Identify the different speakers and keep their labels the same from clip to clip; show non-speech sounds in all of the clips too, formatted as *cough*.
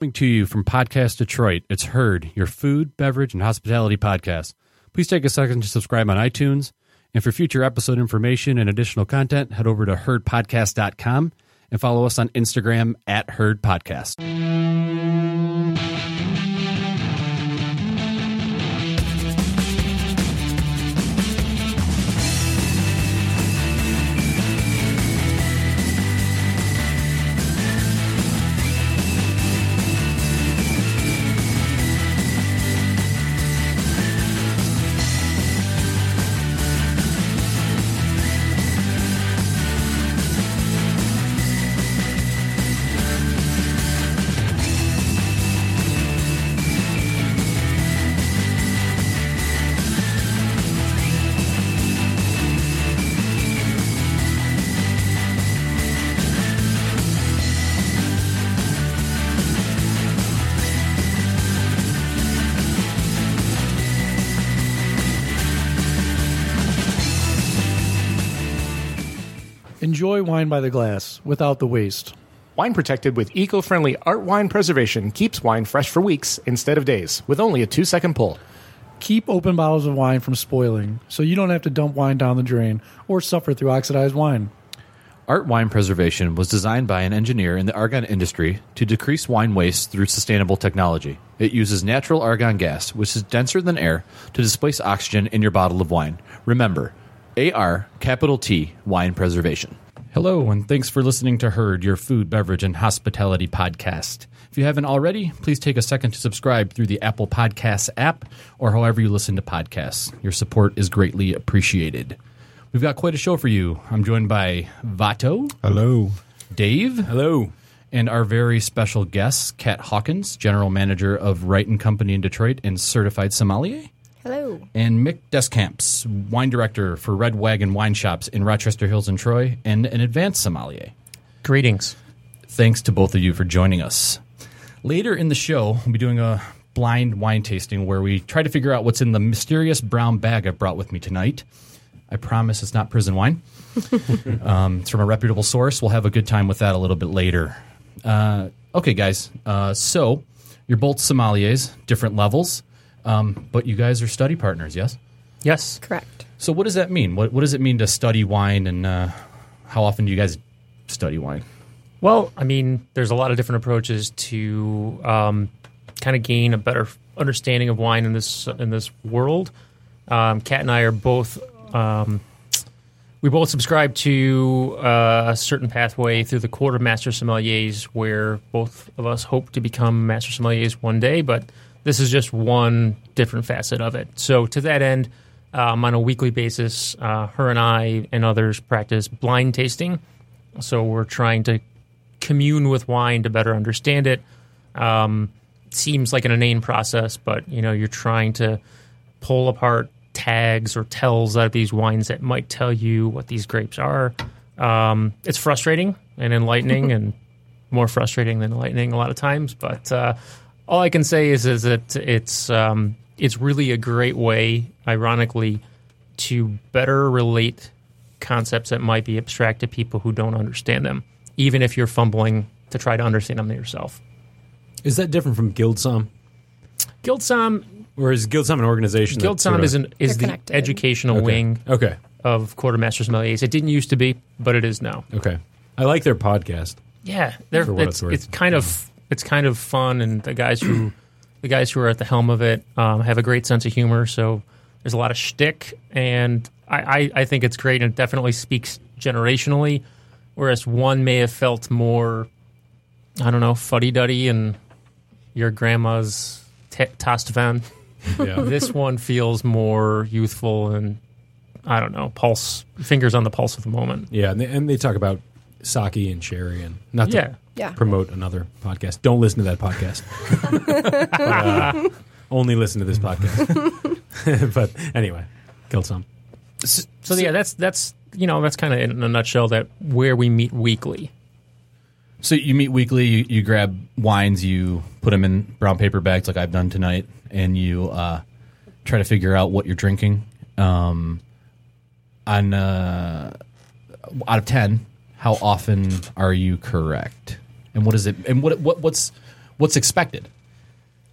Speaker 1: Coming to you from Podcast Detroit, it's Heard, your food, beverage, and hospitality podcast. Please take a second to subscribe on iTunes. And for future episode information and additional content, head over to herdpodcast.com and follow us on Instagram at Herd
Speaker 2: wine by the glass without the waste.
Speaker 3: Wine protected with eco friendly art wine preservation keeps wine fresh for weeks instead of days with only a two second pull.
Speaker 2: Keep open bottles of wine from spoiling so you don't have to dump wine down the drain or suffer through oxidized wine.
Speaker 1: Art wine preservation was designed by an engineer in the argon industry to decrease wine waste through sustainable technology. It uses natural argon gas, which is denser than air, to displace oxygen in your bottle of wine. Remember, AR, capital T, wine preservation. Hello, and thanks for listening to Herd, your food, beverage, and hospitality podcast. If you haven't already, please take a second to subscribe through the Apple Podcasts app or however you listen to podcasts. Your support is greatly appreciated. We've got quite a show for you. I'm joined by Vato,
Speaker 4: Hello.
Speaker 1: Dave,
Speaker 4: Hello.
Speaker 1: and our very special guest, Kat Hawkins, General Manager of Wright and Company in Detroit and Certified Sommelier. And Mick Descamps, wine director for Red Wagon Wine Shops in Rochester Hills and Troy, and an advanced sommelier.
Speaker 5: Greetings.
Speaker 1: Thanks to both of you for joining us. Later in the show, we'll be doing a blind wine tasting where we try to figure out what's in the mysterious brown bag I brought with me tonight. I promise it's not prison wine. *laughs* um, it's from a reputable source. We'll have a good time with that a little bit later. Uh, okay, guys. Uh, so you're both sommeliers, different levels, um, but you guys are study partners, yes?
Speaker 5: Yes.
Speaker 6: Correct.
Speaker 1: So what does that mean? What what does it mean to study wine, and uh, how often do you guys study wine?
Speaker 5: Well, I mean, there's a lot of different approaches to um, kind of gain a better understanding of wine in this in this world. Um, Kat and I are both um, we both subscribe to uh, a certain pathway through the Court of Master Sommeliers, where both of us hope to become master sommeliers one day. But this is just one different facet of it. So to that end, um, on a weekly basis, uh, her and I and others practice blind tasting. So we're trying to commune with wine to better understand it. Um, seems like an inane process, but you know you're trying to pull apart tags or tells out of these wines that might tell you what these grapes are. Um, it's frustrating and enlightening, *laughs* and more frustrating than enlightening a lot of times. But uh, all I can say is is that it's um, it's really a great way, ironically, to better relate concepts that might be abstract to people who don't understand them, even if you're fumbling to try to understand them yourself.
Speaker 4: Is that different from GuildSomm?
Speaker 5: GuildSomm,
Speaker 4: Or is GuildSomm an organization? that
Speaker 5: GuildSomm
Speaker 4: sorta-
Speaker 5: is an is the
Speaker 6: connected.
Speaker 5: educational
Speaker 4: Okay.
Speaker 5: wing
Speaker 4: Okay.
Speaker 5: of Court of Master Sommeliers. It didn't used to be, but it is now.
Speaker 4: Okay. I like their podcast.
Speaker 5: Yeah, they're, it's,
Speaker 4: it's
Speaker 5: it's kind of it's kind of fun, and the guys who the guys who are at the helm of it um, have a great sense of humor. So there's a lot of shtick, and I, I, I think it's great, and it definitely speaks generationally. Whereas one may have felt more, I don't know, fuddy duddy, and your grandma's t- Tastevin.
Speaker 4: Yeah. *laughs*
Speaker 5: this one feels more youthful and I don't know, pulse fingers on the pulse of the moment.
Speaker 4: yeah. And they, and they talk about sake and sherry and not to
Speaker 5: Yeah.
Speaker 6: Yeah.
Speaker 4: promote another podcast. Don't listen to that podcast. *laughs* Uh, only listen to this podcast. *laughs* but anyway, GuildSomm.
Speaker 5: So, yeah, that's that's you know that's kind of in a nutshell that where we meet weekly.
Speaker 1: So you meet weekly. You, you grab wines. You put them in brown paper bags, like I've done tonight, and you uh, try to figure out what you're drinking. Um, on uh, out of ten, how often are you correct? And what is it? And what what what's
Speaker 4: what's expected?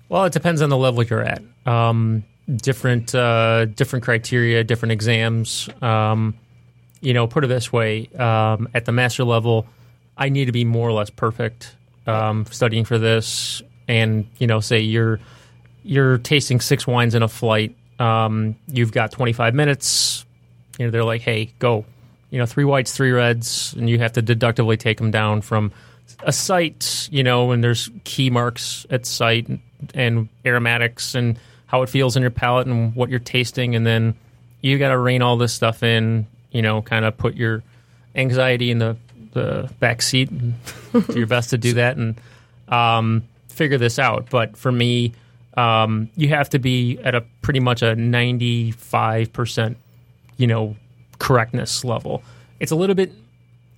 Speaker 5: Well, it depends on the level you're at. Um, different uh, different criteria, different exams. Um, you know, put it this way: um, at the master level, I need to be more or less perfect um, studying for this. And you know, say you're you're tasting six wines in a flight. Um, you've got 25 minutes. You know, they're like, "Hey, go." You know, three whites, three reds, and you have to deductively take them down from a site. You know, and there's key marks at site and, and aromatics and how it feels in your palate and what you're tasting, and then you got to rein all this stuff in. You know, kind of put your anxiety in the the back seat and do your best to do that and um, figure this out. But for me, um, you have to be at a pretty much a ninety five percent, you know, correctness level. It's a little bit.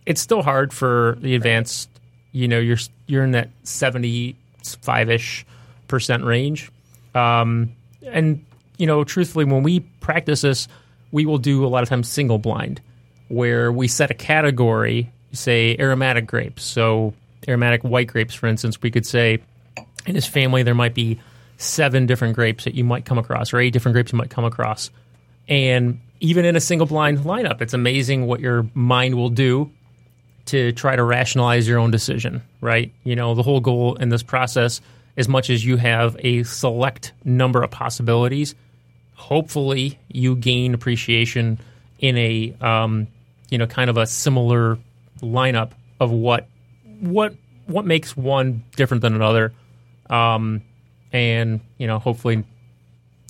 Speaker 5: It's still hard for the advanced. You know, you're you're in that seventy five ish percent range. Um, and you know, truthfully, when we practice this, we will do a lot of times single blind, where we set a category, say aromatic grapes. So aromatic white grapes, for instance, we could say in his family there might be seven different grapes that you might come across, or eight different grapes you might come across, and even in a single blind lineup, it's amazing what your mind will do to try to rationalize your own decision, right? You know, the whole goal in this process, as much as you have a select number of possibilities, hopefully you gain appreciation in a, um, you know, kind of a similar lineup of what, what, what makes one different than another, um, and you know, hopefully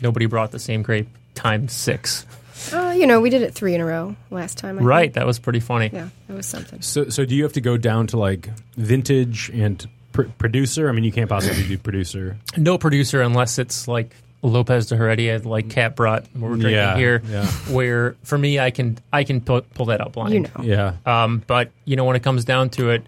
Speaker 5: nobody brought the same grape times six. *laughs*
Speaker 6: Uh, you know, we did it three in a row last time. I
Speaker 5: Right,
Speaker 6: think.
Speaker 5: that was pretty funny.
Speaker 6: Yeah, that was something.
Speaker 4: So, so do you have to go down to like vintage and pr- producer? I mean, you can't possibly do producer.
Speaker 5: no producer unless it's like Lopez de Heredia, like Kat brought. What we're drinking
Speaker 4: Yeah,
Speaker 5: here.
Speaker 4: yeah.
Speaker 5: Where for me, I can I can pull, pull that up blind.
Speaker 6: You know.
Speaker 4: Yeah.
Speaker 5: Um, but you know when it comes down to it,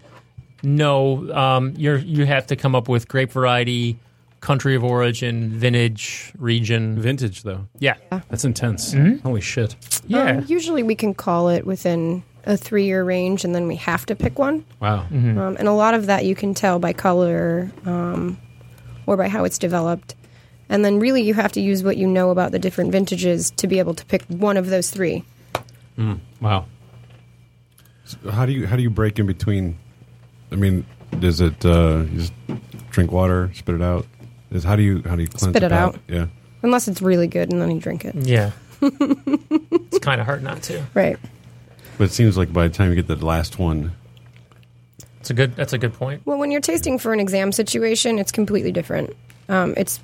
Speaker 5: no, um, you're you have to come up with grape variety, country of origin, vintage, region.
Speaker 4: Vintage though.
Speaker 5: Yeah,
Speaker 4: That's intense. Holy shit.
Speaker 5: yeah.
Speaker 6: Um, usually we can call it within a three year range and then we have to pick one.
Speaker 4: Wow.
Speaker 6: Um, and a lot of that you can tell by color um, or by how it's developed. And then really you have to use what you know about the different vintages to be able to pick one of those three.
Speaker 4: Wow.
Speaker 7: How do you how do you break in between? I mean, does it uh, you just drink water, spit it out? Is how do you how do you cleanse
Speaker 6: Spit
Speaker 7: the
Speaker 6: it
Speaker 7: palate?
Speaker 6: out.
Speaker 7: Yeah,
Speaker 6: Unless it's really good and then you drink it.
Speaker 5: yeah. *laughs* it's kind of hard not to.
Speaker 6: Right.
Speaker 7: but it seems like by the time you get the last one,
Speaker 5: It's a good. That's a good point.
Speaker 6: Well, when you're tasting for an exam situation, it's completely different. Um, it's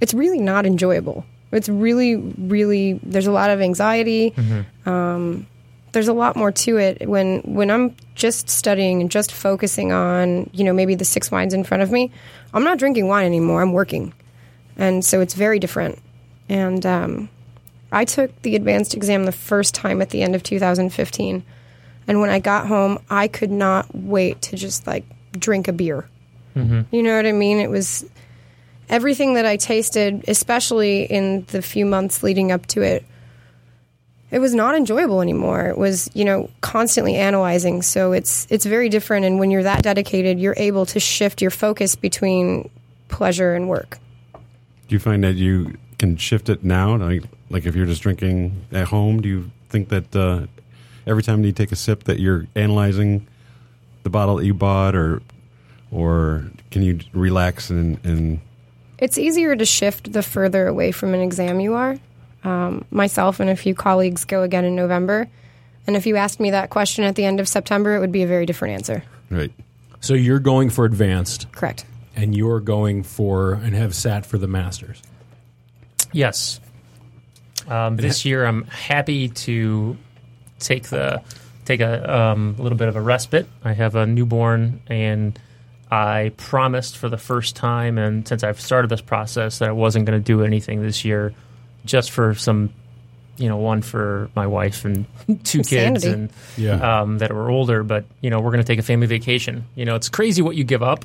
Speaker 6: it's really not enjoyable. It's really, really. There's a lot of anxiety. Um, there's a lot more to it when when I'm just studying and just focusing on you know maybe the six wines in front of me. I'm not drinking wine anymore. I'm working, and so it's very different. And um, I took the advanced exam the first time at the end of 2015. And when I got home, I could not wait to just like drink a beer. You know what I mean? It was everything that I tasted, especially in the few months leading up to it. It was not enjoyable anymore. It was, you know, constantly analyzing. So it's it's very different. And when you're that dedicated, you're able to shift your focus between pleasure and work.
Speaker 7: do you find that you can shift it now? Like, like if you're just drinking at home, do you think that uh, every time you take a sip that you're analyzing the bottle that you bought, or or can you relax and and
Speaker 6: It's easier to shift the further away from an exam you are. Um, myself and a few colleagues go again in November. And if you asked me that question at the end of September, it would be a very different answer.
Speaker 7: right?
Speaker 4: So you're going for advanced,
Speaker 6: Correct.
Speaker 4: and you're going for and have sat for the masters.
Speaker 5: Yes. Um, this year, I'm happy to take the take a um, little bit of a respite. I have a newborn, and I promised for the first time, and since I've started this process, that I wasn't going to do anything this year, just for some, you know, one for my wife and two kids,
Speaker 6: Insanity.
Speaker 5: and
Speaker 4: Yeah.
Speaker 5: um, that were older. But you know, we're going to take a family vacation. You know, it's crazy what you give up.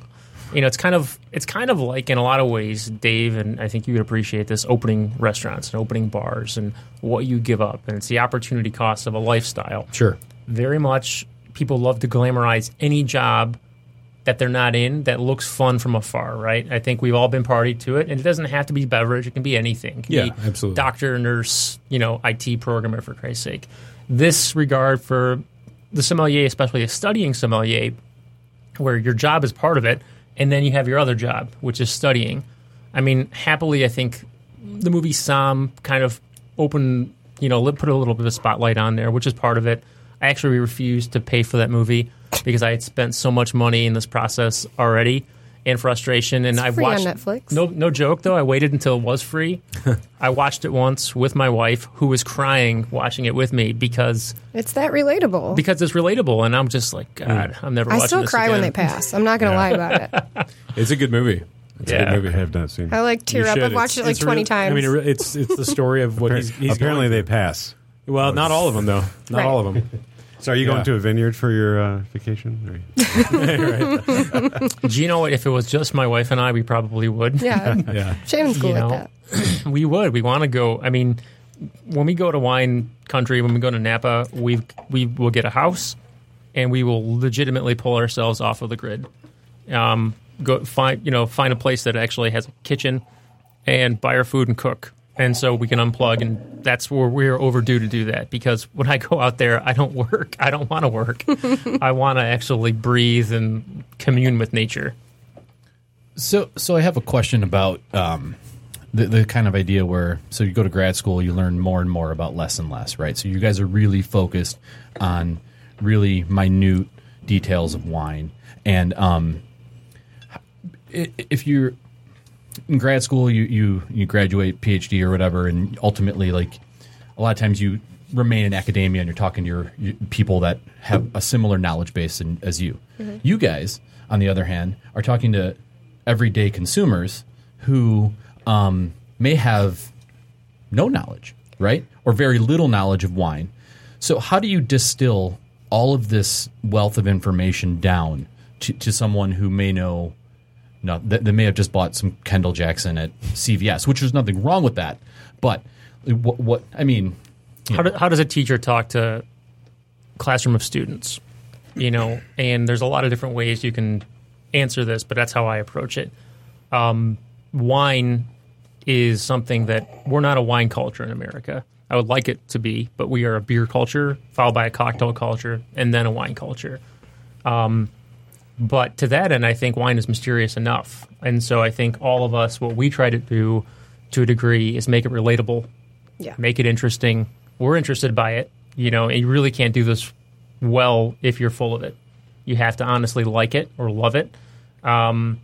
Speaker 5: You know, it's kind of it's kind of like in a lot of ways, Dave, and I think you would appreciate this: opening restaurants and opening bars, and what you give up, and it's the opportunity cost of a lifestyle.
Speaker 4: Sure.
Speaker 5: Very much, people love to glamorize any job that they're not in that looks fun from afar, right? I think we've all been party to it, and it doesn't have to be beverage; it can be anything. It can
Speaker 4: Yeah,
Speaker 5: be
Speaker 4: absolutely.
Speaker 5: Doctor, nurse, you know, IT programmer for Christ's sake. This regard for the sommelier, especially a studying sommelier, where your job is part of it, and then you have your other job, which is studying. I mean, happily, I think the movie Somm kind of opened, you know, put a little bit of spotlight on there, which is part of it. I actually refused to pay for that movie because I had spent so much money in this process already and frustration. And I've
Speaker 6: free on
Speaker 5: watched
Speaker 6: Netflix.
Speaker 5: No, no joke though. I waited until it was free. *laughs* I watched it once with my wife, who was crying watching it with me because
Speaker 6: It's that relatable.
Speaker 5: because it's relatable, and I'm just like, hmm. God, I'm never.
Speaker 6: I
Speaker 5: watching
Speaker 6: still
Speaker 5: this
Speaker 6: cry when they pass. I'm not going to lie about it. *laughs*
Speaker 4: It's a good movie. It's a good movie.
Speaker 7: I have not seen.
Speaker 6: I like tear
Speaker 4: You
Speaker 6: up.
Speaker 4: should.
Speaker 6: I've watched
Speaker 4: It's-
Speaker 6: it like 20
Speaker 4: real-
Speaker 6: times.
Speaker 4: I mean, it it's it's the story of what he's, he's
Speaker 7: Apparently,
Speaker 4: going
Speaker 7: they pass.
Speaker 4: Well, not all of them though. Not
Speaker 6: Right.
Speaker 4: all of them. *laughs*
Speaker 7: So, are you
Speaker 4: Yeah.
Speaker 7: going to a vineyard for your uh, vacation? *laughs*
Speaker 5: Do you know what? If it was just my wife and I, we probably would.
Speaker 6: yeah. *laughs*
Speaker 4: Yeah.
Speaker 6: Shaman's cool
Speaker 5: You
Speaker 6: like
Speaker 5: know,
Speaker 6: that. *clears throat*
Speaker 5: we would. We want to go. I mean, when we go to wine country, when we go to Napa, we we will get a house, and we will legitimately pull ourselves off of the grid. Um, go find you know find a place that actually has a kitchen, and buy our food and cook. And so we can unplug, and that's where we're overdue to do that. Because when I go out there, I don't work. I don't want to work. *laughs* I want to actually breathe and commune with nature.
Speaker 1: So, so I have a question about um, the the kind of idea where so you go to grad school, you learn more and more about less and less, right? So you guys are really focused on really minute details of wine, and um, if you're in grad school, you you you graduate PhD or whatever, and ultimately, like a lot of times, you remain in academia and you're talking to your, your people that have a similar knowledge base in, as you. You guys, on the other hand, are talking to everyday consumers who um, may have no knowledge, right, or very little knowledge of wine. So, how do you distill all of this wealth of information down to, to someone who may know no, they, they may have just bought some Kendall Jackson at CVS, which there's nothing wrong with that. But what, what I mean,
Speaker 5: How, do, how does a teacher talk to classroom of students? You know, and there's a lot of different ways you can answer this, but that's how I approach it. Um, wine is something that we're not a wine culture in America. I would like it to be, but we are a beer culture, followed by a cocktail culture, and then a wine culture. Um, but to that end, I think wine is mysterious enough. And so I think all of us, what we try to do to a degree is make it relatable
Speaker 6: Yeah.
Speaker 5: make it interesting. We're interested by it. You know, and you really can't do this well if you're full of it. You have to honestly like it or love it. Um,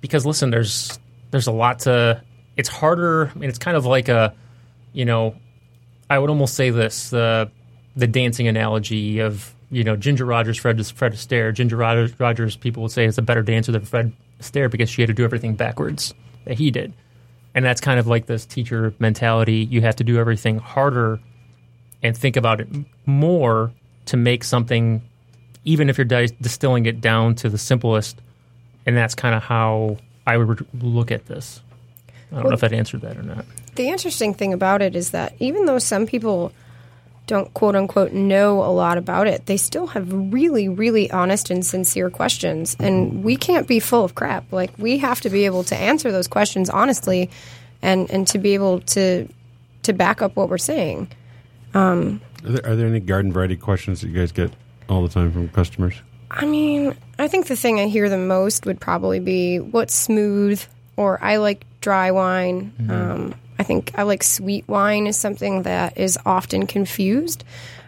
Speaker 5: because listen, there's there's a lot to. It's harder. I mean, it's kind of like a, you know, I would almost say this the the dancing analogy of you know Ginger Rogers, Fred Fred Astaire. Ginger Rogers, Rogers, people would say is a better dancer than Fred Astaire because she had to do everything backwards that he did and that's kind of like this teacher mentality. You have to do everything harder and think about it more to make something, even if you're di- distilling it down to the simplest. And that's kind of how I would look at this. I don't know if that answered that or not.
Speaker 6: The interesting thing about it is that even though some people don't quote unquote know a lot about it, they still have really, really honest and sincere questions. And we can't be full of crap. Like we have to be able to answer those questions honestly and, and to be able to to back up what we're saying.
Speaker 7: Are there, are there any garden variety questions that you guys get all the time from customers?
Speaker 6: I mean, I think the thing I hear the most would probably be what's smooth, or I like dry wine. Um, I think I like sweet wine is something that is often confused.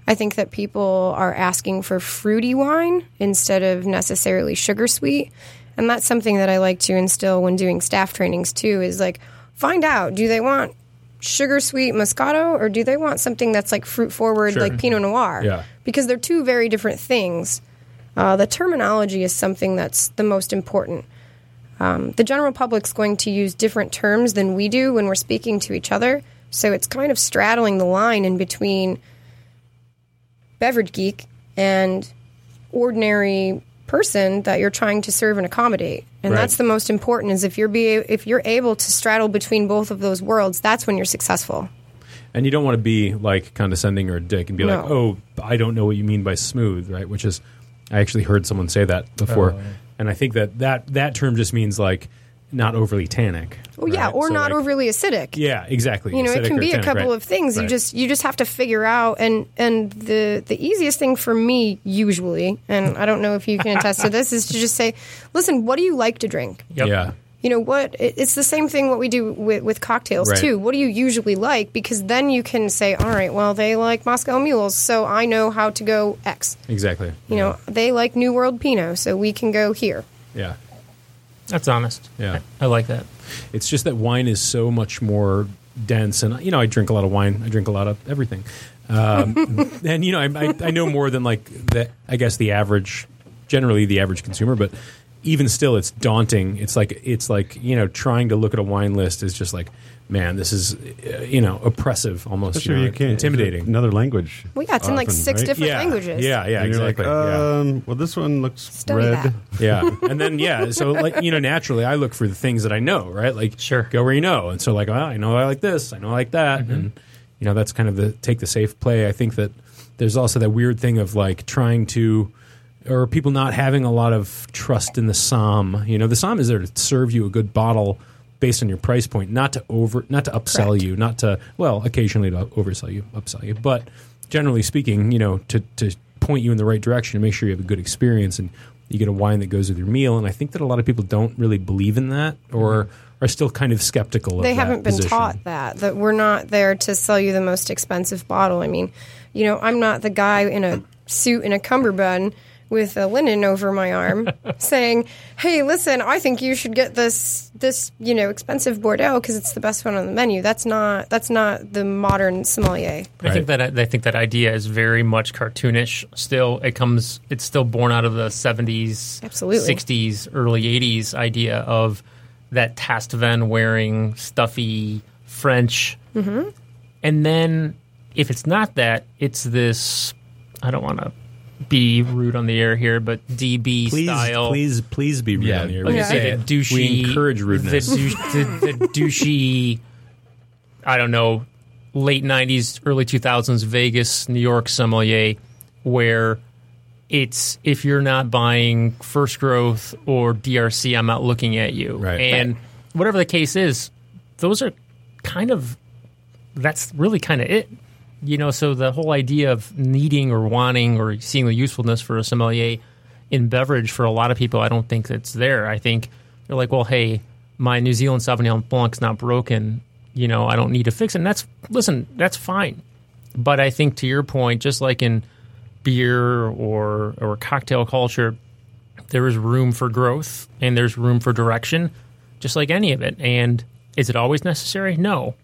Speaker 6: I think that people are asking for fruity wine instead of necessarily sugar sweet. And that's something that I like to instill when doing staff trainings too is like find out do they want sugar sweet Moscato or do they want something that's like fruit forward like Pinot Noir?
Speaker 4: Yeah.
Speaker 6: Because they're two very different things. Uh, the terminology is something that's the most important. Um, the general public's going to use different terms than we do when we're speaking to each other. So it's kind of straddling the line in between beverage geek and ordinary person that you're trying to serve and accommodate. And
Speaker 4: Right.
Speaker 6: that's the most important is if you're be if you're able to straddle between both of those worlds, that's when you're successful.
Speaker 4: And you don't want to be like condescending or a dick and be like, "Oh, I don't know what you mean by smooth," right? Which is, I actually heard someone say that before. And I think that that that term just means like not overly tannic.
Speaker 6: Well, yeah, or
Speaker 4: So,
Speaker 6: not
Speaker 4: like-
Speaker 6: overly acidic.
Speaker 4: Yeah, exactly.
Speaker 6: you know it can
Speaker 4: or
Speaker 6: be a couple
Speaker 4: right.
Speaker 6: of things you just you just have to figure out and and the the easiest thing for me usually and i don't know if you can attest to this is to just say listen what do you like to drink
Speaker 5: Yep.
Speaker 4: Yeah,
Speaker 6: you know what it's the same thing what we do with, with cocktails
Speaker 4: Right.
Speaker 6: too what do you usually like because then you can say all right well they like moscow mules so i know how to go x
Speaker 4: exactly.
Speaker 6: you know they like new world pinot so we can go here
Speaker 4: Yeah.
Speaker 5: That's honest.
Speaker 4: Yeah.
Speaker 5: I, I like that.
Speaker 4: It's just that wine is so much more dense, and you know, I drink a lot of wine. I drink a lot of everything, um, *laughs* and you know, I, I, I know more than like the, I guess the average, generally the average consumer, but even still, it's daunting. It's like it's like you know, trying to look at a wine list is just like, man, this is uh, you know, oppressive, almost
Speaker 7: Especially
Speaker 4: you
Speaker 7: if
Speaker 4: know,
Speaker 7: you can't
Speaker 4: intimidating.
Speaker 7: Another language.
Speaker 6: well yeah it's in like
Speaker 7: often,
Speaker 6: six
Speaker 7: right?
Speaker 6: different
Speaker 4: yeah,
Speaker 6: languages
Speaker 4: Yeah, yeah,
Speaker 7: And you're
Speaker 4: exactly.
Speaker 7: like,
Speaker 4: yeah.
Speaker 7: um, well, this one looks
Speaker 6: Study
Speaker 7: red.
Speaker 6: that. *laughs*
Speaker 4: Yeah, and then yeah, so like you know, naturally, I look for the things that I know, right? Like,
Speaker 5: Sure.
Speaker 4: go where you know, and so like, well, I know I like this, I know I like that, and you know, that's kind of the take the safe play. I think that there's also that weird thing of like trying to, or people not having a lot of trust in the som. You know, the som is there to serve you a good bottle based on your price point, not to over, not to upsell
Speaker 6: Correct.
Speaker 4: you, not to well, occasionally to oversell you, upsell you, but generally speaking, you know, to to point you in the right direction and make sure you have a good experience and you get a wine that goes with your meal. And I think that a lot of people don't really believe in that or are still kind of skeptical.
Speaker 6: they
Speaker 4: of that They
Speaker 6: haven't been
Speaker 4: position.
Speaker 6: taught that that we're not there to sell you the most expensive bottle i mean you know i'm not the guy in a suit and a cummerbund with a linen over my arm *laughs* saying hey listen i think you should get this this you know expensive bordeaux because it's the best one on the menu that's not that's not the modern sommelier
Speaker 5: I think that I think that idea is very much cartoonish. Still, it comes. It's still born out of the seventies,
Speaker 6: Absolutely.
Speaker 5: sixties, early eighties idea of that Tastevin wearing stuffy French, mm-hmm. and then if it's not that, it's this. I don't want to be rude on the air here, but DB
Speaker 4: Please,
Speaker 5: style.
Speaker 4: please, please be rude
Speaker 1: Yeah.
Speaker 4: on here.
Speaker 5: Like
Speaker 4: We
Speaker 5: I
Speaker 4: say
Speaker 5: say, the douchey.
Speaker 4: We encourage rudeness.
Speaker 5: The, douche, the, the *laughs* douchey, I don't know, late 90s, early 2000s Vegas, New York sommelier, where it's if you're not buying First Growth or DRC, I'm not looking at you.
Speaker 4: Right.
Speaker 5: And whatever the case is, those are kind of, that's really kind of it. You know, so the whole idea of needing or wanting or seeing the usefulness for a sommelier in beverage for a lot of people, I don't think that's there. I think they're like, well, hey, my New Zealand Sauvignon Blanc's not broken. You know, I don't need to fix it. And that's, listen, that's fine. But I think to your point, just like in beer or, or cocktail culture, there is room for growth and there's room for direction, just like any of it. And is it always necessary? No.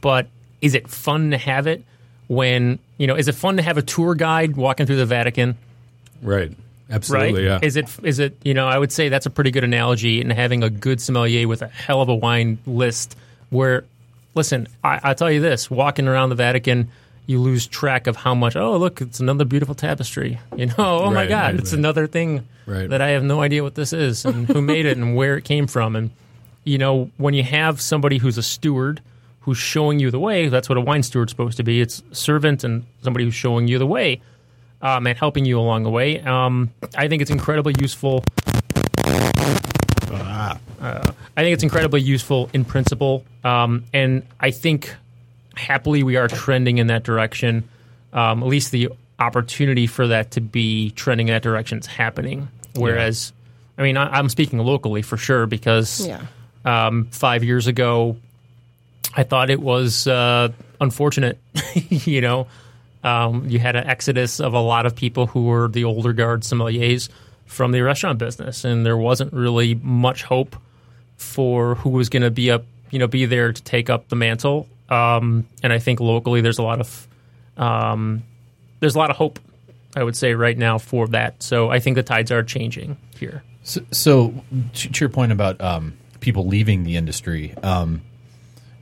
Speaker 5: But is it fun to have it when, you know, is it fun to have a tour guide walking through the Vatican?
Speaker 4: right. Absolutely.
Speaker 5: right?
Speaker 4: Yeah.
Speaker 5: Is it is it you know I would say that's a pretty good analogy and having a good sommelier with a hell of a wine list. Where, listen, I, I tell you this: walking around the Vatican, you lose track of how much. Oh, look, it's another beautiful tapestry. *laughs* You know, oh my God,
Speaker 4: right,
Speaker 5: it's
Speaker 4: right.
Speaker 5: another thing
Speaker 4: Right.
Speaker 5: that I have no idea what this is and who made it and where it came from. And you know, when you have somebody who's a steward who's showing you the way, that's what a wine steward's supposed to be. It's servant and somebody who's showing you the way um, and helping you along the way. Um, I think it's incredibly useful. Uh, I think it's incredibly useful in principle, um, and I think happily we are trending in that direction. Um, at least the opportunity for that to be trending in that direction is happening. Whereas, I mean, I, I'm speaking locally for sure because
Speaker 6: yeah
Speaker 5: um, five years ago, I thought it was uh, unfortunate. *laughs* you know, um, you had an exodus of a lot of people who were the older guard sommeliers from the restaurant business, and there wasn't really much hope for who was going to be up, you know, be there to take up the mantle. Um, and I think locally, there's a lot of um, there's a lot of hope. I would say right now for that. So I think the tides are changing here.
Speaker 1: So, so to, your point about um, people leaving the industry, um,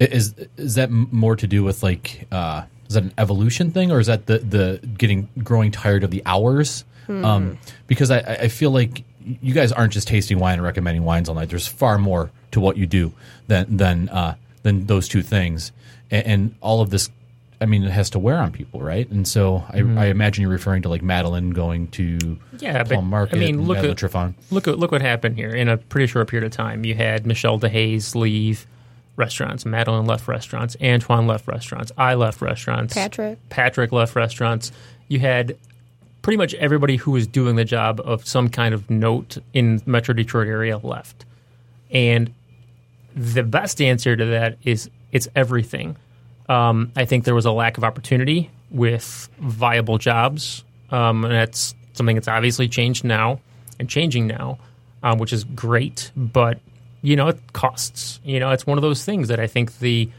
Speaker 1: is is that more to do with like uh, is that an evolution thing, or is that the the getting growing tired of the hours? Um, because I, I I feel like you guys aren't just tasting wine and recommending wines all night. There's far more to what you do than than uh, than those two things, and, and all of this I mean, it has to wear on people, right? And so I, I imagine you're referring to like Madeline going to.
Speaker 5: Yeah, but,
Speaker 1: Market.
Speaker 5: I mean,
Speaker 1: and
Speaker 5: look
Speaker 1: Madeline
Speaker 5: at-
Speaker 1: Triffon.
Speaker 5: Look at look what happened here in a pretty short period of time. You had Michelle DeHaze leave restaurants, Madeline left restaurants, Antoine left restaurants, I left restaurants,
Speaker 6: Patrick.
Speaker 5: Patrick left restaurants. You had pretty much everybody who was doing the job of some kind of note in Metro Detroit area left. And the best answer to that is it's everything. Um, I think there was a lack of opportunity with viable jobs, um, and that's something that's obviously changed now and changing now, um, which is great. But you know, it costs. You know, it's one of those things that I think the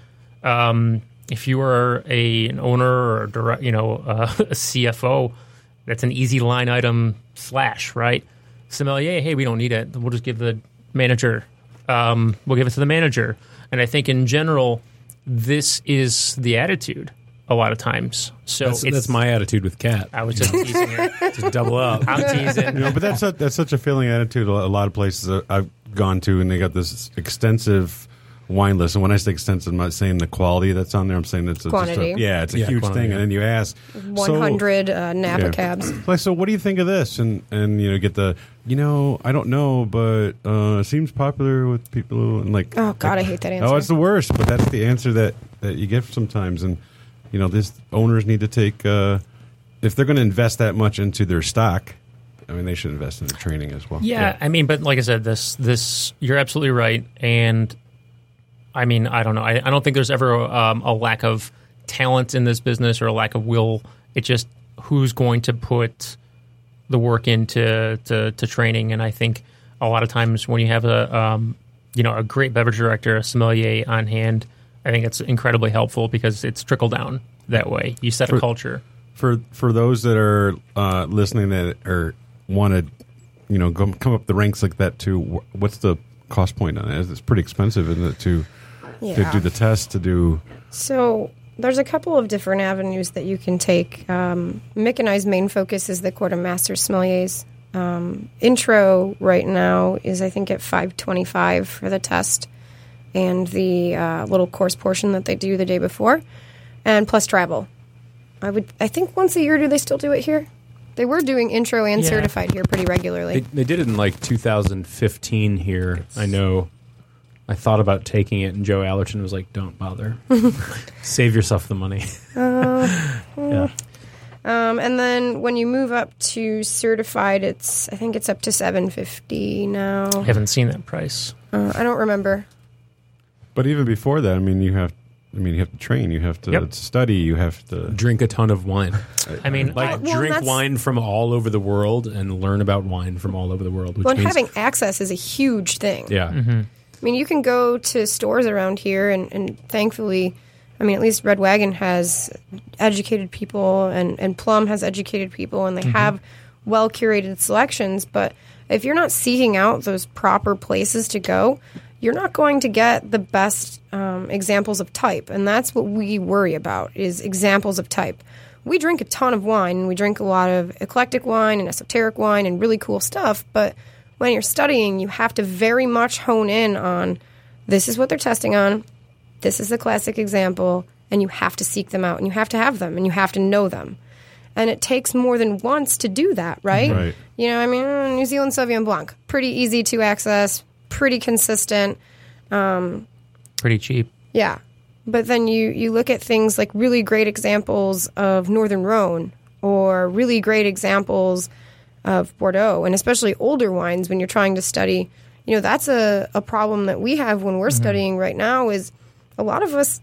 Speaker 5: um, if you are a an owner or a direct, you know uh, *laughs* a CFO, that's an easy line item slash right. Sommelier, hey, we don't need it. We'll just give the manager. Um, we'll give it to the manager. And I think in general, this is the attitude a lot of times. So
Speaker 4: That's,
Speaker 5: it's,
Speaker 4: that's my attitude with Kat.
Speaker 5: I was just teasing her. *laughs*
Speaker 4: Just double up.
Speaker 5: I'm teasing.
Speaker 7: You know, but that's a, that's such a feeling attitude. A lot of places I've gone to, and they got this extensive wine list. And when I say extensive, I'm not saying the quality that's on there. I'm saying it's a, just a-
Speaker 6: Quantity.
Speaker 7: yeah, it's a
Speaker 4: Yeah,
Speaker 7: huge
Speaker 4: quantity,
Speaker 7: thing.
Speaker 4: yeah.
Speaker 7: And then you ask,
Speaker 6: One
Speaker 7: so-
Speaker 6: hundred uh, Napa
Speaker 7: yeah.
Speaker 6: cabs.
Speaker 7: Like, so what do you think of this? And and you know, get the you know, I don't know, but uh, it seems popular with people. And like,
Speaker 6: Oh God, I hate that answer.
Speaker 7: Oh, it's the worst. But that's the answer that that you get sometimes. And you know, this owners need to take uh, if they're going to invest that much into their stock. I mean, they should invest in their training as well.
Speaker 5: Yeah, I mean, but like I said, this this you're absolutely right, and I mean, I don't know. I, I don't think there's ever um, a lack of talent in this business or a lack of will. It's just who's going to put the work into to, to training, and I think a lot of times when you have a um, you know a great beverage director, a sommelier on hand, I think it's incredibly helpful because it's trickle down that way. You set a culture.
Speaker 7: for for those that are uh, listening that are want to you know go, come up the ranks like that too what's the cost point on it it's pretty expensive isn't it to to do the test to do
Speaker 6: So there's a couple of different avenues that you can take. Um, Mick and I's main focus is the Court of Master Sommeliers. Um, intro right now is I think at 525 for the test and the uh, little course portion that they do the day before, and plus travel. I would I think once a year. Do they still do it here? They were doing intro and
Speaker 5: Yeah.
Speaker 6: certified here pretty
Speaker 4: They,
Speaker 6: regularly.
Speaker 4: they did it in like 2015 here. I know. I thought about taking it, and Joe Allerton was like, "Don't bother. *laughs* Save yourself the money." *laughs* yeah.
Speaker 6: Um, and then when you move up to certified, it's I think it's up to 750 now.
Speaker 5: I haven't seen that price.
Speaker 6: Uh, I don't remember.
Speaker 7: but even before that i mean you have i mean you have to train you have to
Speaker 5: Yep.
Speaker 7: study you have to
Speaker 4: Drink a ton of wine.
Speaker 5: I mean,
Speaker 4: Like
Speaker 6: I- well,
Speaker 4: drink wine from all over the world and learn about wine from all over the world. Which
Speaker 6: Well,
Speaker 4: means,
Speaker 6: having access is a huge thing.
Speaker 4: yeah, mm-hmm.
Speaker 6: I mean, you can go to stores around here, and, and thankfully, I mean, at least Red Wagon has educated people, and, and Plum has educated people, and they mm-hmm. have well curated selections. But if you're not seeking out those proper places to go, you're not going to get the best um, examples of type, and that's what we worry about is examples of type. We drink a ton of wine, and we drink a lot of eclectic wine and esoteric wine and really cool stuff, but when you're studying, you have to very much hone in on this is what they're testing on, this is the classic example, and you have to seek them out and you have to have them and you have to know them. And it takes more than once to do that, right?
Speaker 7: Right.
Speaker 6: You know, I mean, New Zealand Sauvignon Blanc, pretty easy to access, pretty consistent.
Speaker 5: Um, pretty cheap.
Speaker 6: Yeah. But then you, you look at things like really great examples of Northern Rhone or really great examples of Bordeaux, and especially older wines when you're trying to study. You know, that's a, a problem that we have when we're mm-hmm. studying right now is a lot of us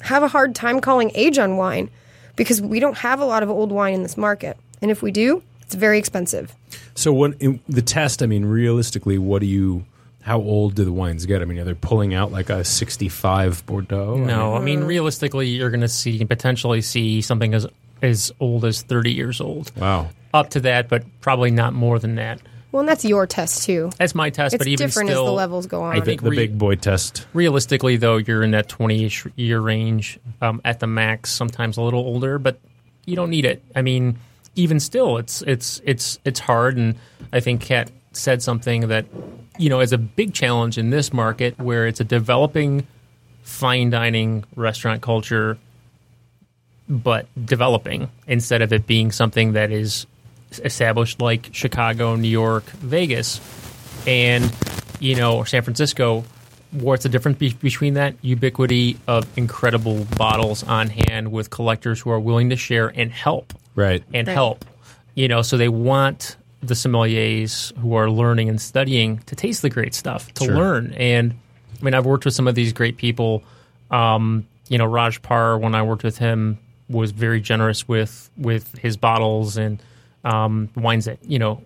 Speaker 6: have a hard time calling age on wine because we don't have a lot of old wine in this market. And if we do, it's very expensive.
Speaker 4: So what in the test? I mean, realistically, what do you? How old do the wines get? I mean, are they pulling out like a sixty-five Bordeaux?
Speaker 5: No, I
Speaker 6: Mm.
Speaker 5: mean realistically, you're going to see potentially see something as as old as 30 years old.
Speaker 4: Wow.
Speaker 5: Up to that, but probably not more than that.
Speaker 6: Well, and that's your test too.
Speaker 5: That's my test,
Speaker 6: It's
Speaker 5: but even
Speaker 6: different
Speaker 5: still,
Speaker 6: as the levels go on.
Speaker 5: I think
Speaker 4: the
Speaker 5: re-
Speaker 4: big boy test.
Speaker 5: realistically, though, you're in that 20-ish year range um, at the max. Sometimes a little older, but you don't need it. I mean, even still, it's it's it's it's hard, and I think Kat said something that you know is a big challenge in this market where it's a developing fine dining restaurant culture. but developing instead of it being something that is established like Chicago, New York, Vegas, and you know, or San Francisco. What's the difference be- between that? Ubiquity of incredible bottles on hand with collectors who are willing to share and help
Speaker 4: Right.
Speaker 5: and
Speaker 6: Right.
Speaker 5: help. You know, so they want the sommeliers who are learning and studying to taste the great stuff, to
Speaker 4: Sure.
Speaker 5: learn. And I mean, I've worked with some of these great people. Um, you know, Raj Parr, when I worked with him, was very generous with with his bottles and um, wines that you know.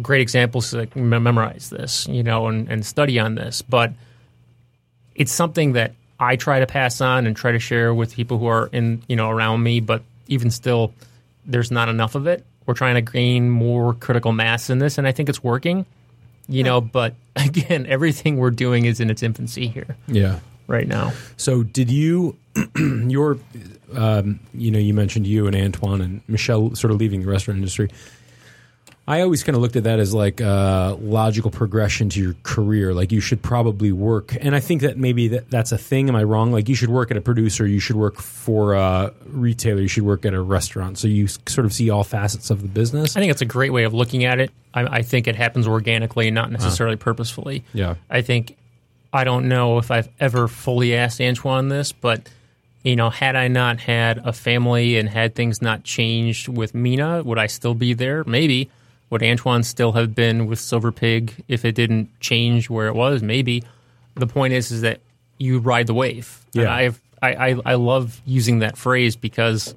Speaker 5: Great examples to like, memorize this, you know, and, and study on this. But it's something that I try to pass on and try to share with people who are in you know around me. But even still, there's not enough of it. We're trying to gain more critical mass in this, and I think it's working. You know, but *laughs* again, everything we're doing is in its infancy here
Speaker 4: Yeah.
Speaker 5: right now.
Speaker 4: So did you *clears throat* your um, you know you mentioned you and Antoine and Michelle sort of leaving the restaurant industry. I always kind of looked at that as like a logical progression to your career. Like you should probably work, and I think that maybe that, that's a thing. Am I wrong? Like you should work at a producer, you should work for a retailer, you should work at a restaurant, so you sort of see all facets of the business.
Speaker 5: I think it's a great way of looking at it. I, I think it happens organically, not uh-huh. necessarily purposefully.
Speaker 4: Yeah.
Speaker 5: I think I don't know if I've ever fully asked Antoine this, but you know, had I not had a family and had things not changed with Mina, would I still be there? Maybe. Would Antoine still have been with Silver Pig if it didn't change where it was? Maybe. The point is, is that you ride the wave. And
Speaker 4: Yeah.
Speaker 5: I've, I, I, I love using that phrase because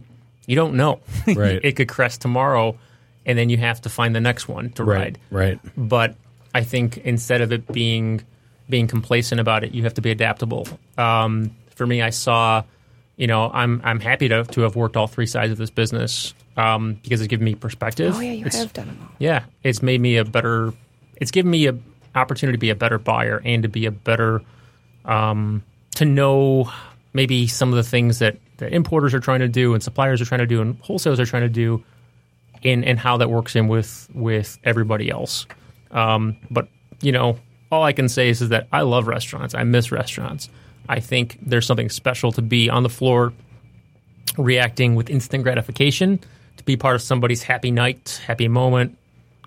Speaker 5: you don't know. *laughs*
Speaker 4: Right.
Speaker 5: it could crest tomorrow, and then you have to find the next one to ride
Speaker 4: right.
Speaker 5: but I think instead of it being being complacent about it, you have to be adaptable. Um, for me, I saw, you know, I'm I'm happy to to have worked all three sides of this business um, because it's given me perspective.
Speaker 6: Oh yeah, you
Speaker 5: It's-
Speaker 6: have done them all.
Speaker 5: Yeah, it's made me a better. It's given me a opportunity to be a better buyer and to be a better um, to know maybe some of the things that that importers are trying to do and suppliers are trying to do and wholesalers are trying to do and and how that works in with with everybody else. Um, but you know, all I can say is, is that I love restaurants. I miss restaurants. I think there's something special to be on the floor, reacting with instant gratification, to be part of somebody's happy night, happy moment.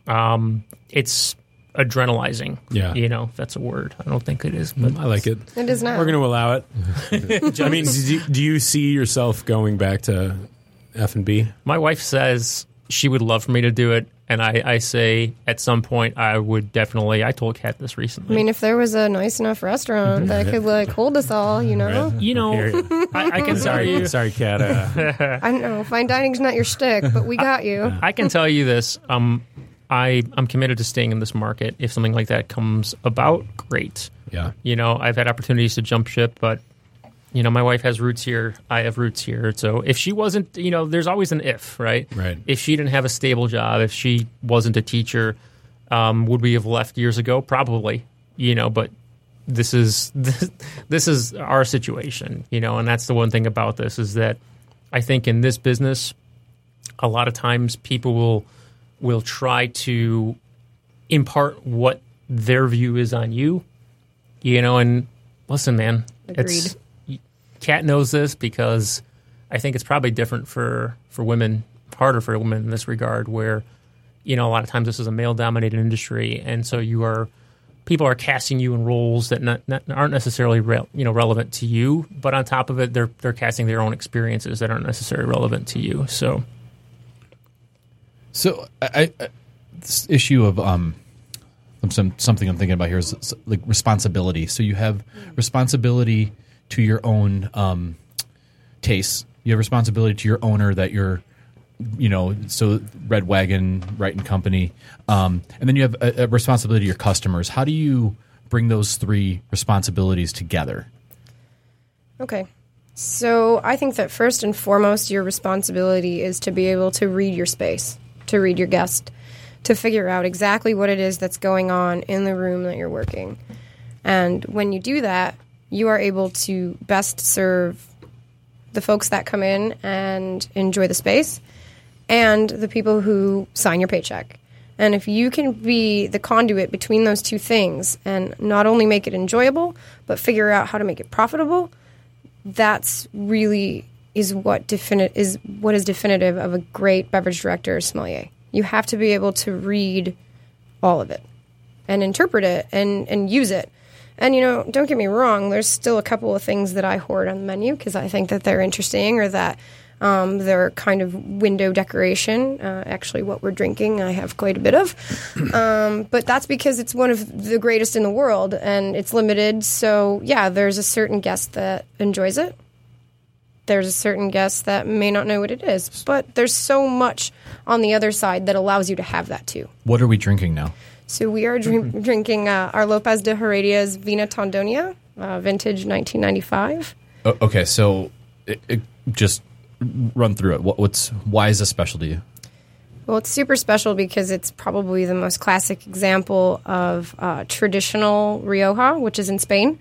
Speaker 5: Um, it's adrenalizing.
Speaker 4: Yeah.
Speaker 5: you know, if that's a word. I don't think it is, but
Speaker 4: I like it.
Speaker 6: It is not.
Speaker 4: We're going to allow it. *laughs* I mean, do you, do you see yourself going back to F and B?
Speaker 5: My wife says she would love for me to do it, and I, I say at some point I would definitely. I told Kat this recently.
Speaker 6: I mean, if there was a nice enough restaurant that could like hold us all, you know,
Speaker 5: you know, I, I can tell
Speaker 4: Sorry,
Speaker 5: you,
Speaker 4: sorry, Kat. Uh, *laughs*
Speaker 6: I don't know. Fine dining's not your stick, but we got you.
Speaker 5: I can tell you this. Um, I I'm committed to staying in this market. If something like that comes about, great.
Speaker 4: yeah.
Speaker 5: You know, I've had opportunities to jump ship, but you know, my wife has roots here. I have roots here. So if she wasn't, you know, there's always an if, right?
Speaker 4: Right.
Speaker 5: If she didn't have a stable job, if she wasn't a teacher, um, would we have left years ago? Probably. You know, but this is this, *laughs* this is our situation. You know, and that's the one thing about this is that I think in this business, a lot of times people will will try to impart what their view is on you. You know, and listen, man, it's Kat knows this because I think it's probably different for for women, harder for women in this regard, where you know a lot of times this is a male dominated industry, and so you are people are casting you in roles that not, not, aren't necessarily re, you know relevant to you, but on top of it, they're they're casting their own experiences that aren't necessarily relevant to you. So
Speaker 1: So I, I this issue of um some something I'm thinking about here is like responsibility. So you have responsibility to your own um tastes. You have responsibility to your owner that you're you know, so Red Wagon, Wright and Company, um, and then you have a, a responsibility to your customers. How do you bring those three responsibilities together?
Speaker 6: Okay. So I think that first and foremost, your responsibility is to be able to read your space, to read your guest, to figure out exactly what it is that's going on in the room that you're working. And when you do that, you are able to best serve the folks that come in and enjoy the space and the people who sign your paycheck. And if you can be the conduit between those two things and not only make it enjoyable, but figure out how to make it profitable, that's really is what defini- is what is definitive of a great beverage director or sommelier. You have to be able to read all of it and interpret it and and use it. And you know, don't get me wrong. There's still a couple of things that I hoard on the menu because I think that they're interesting or that um, they're kind of window decoration. Uh, actually, what we're drinking, I have quite a bit of. *coughs* Um, but that's because it's one of the greatest in the world and it's limited. So yeah, there's a certain guest that enjoys it. There's a certain guest that may not know what it is, but there's so much on the other side that allows you to have that too.
Speaker 1: What are we drinking now?
Speaker 6: So we are drink, drinking uh, our Lopez de Heredia's Vina Tondonia, uh, vintage 1995.
Speaker 1: O- okay, so it, it, just run through it. What, what's why is this special to you?
Speaker 6: Well, it's super special because it's probably the most classic example of uh, traditional Rioja, which is in Spain.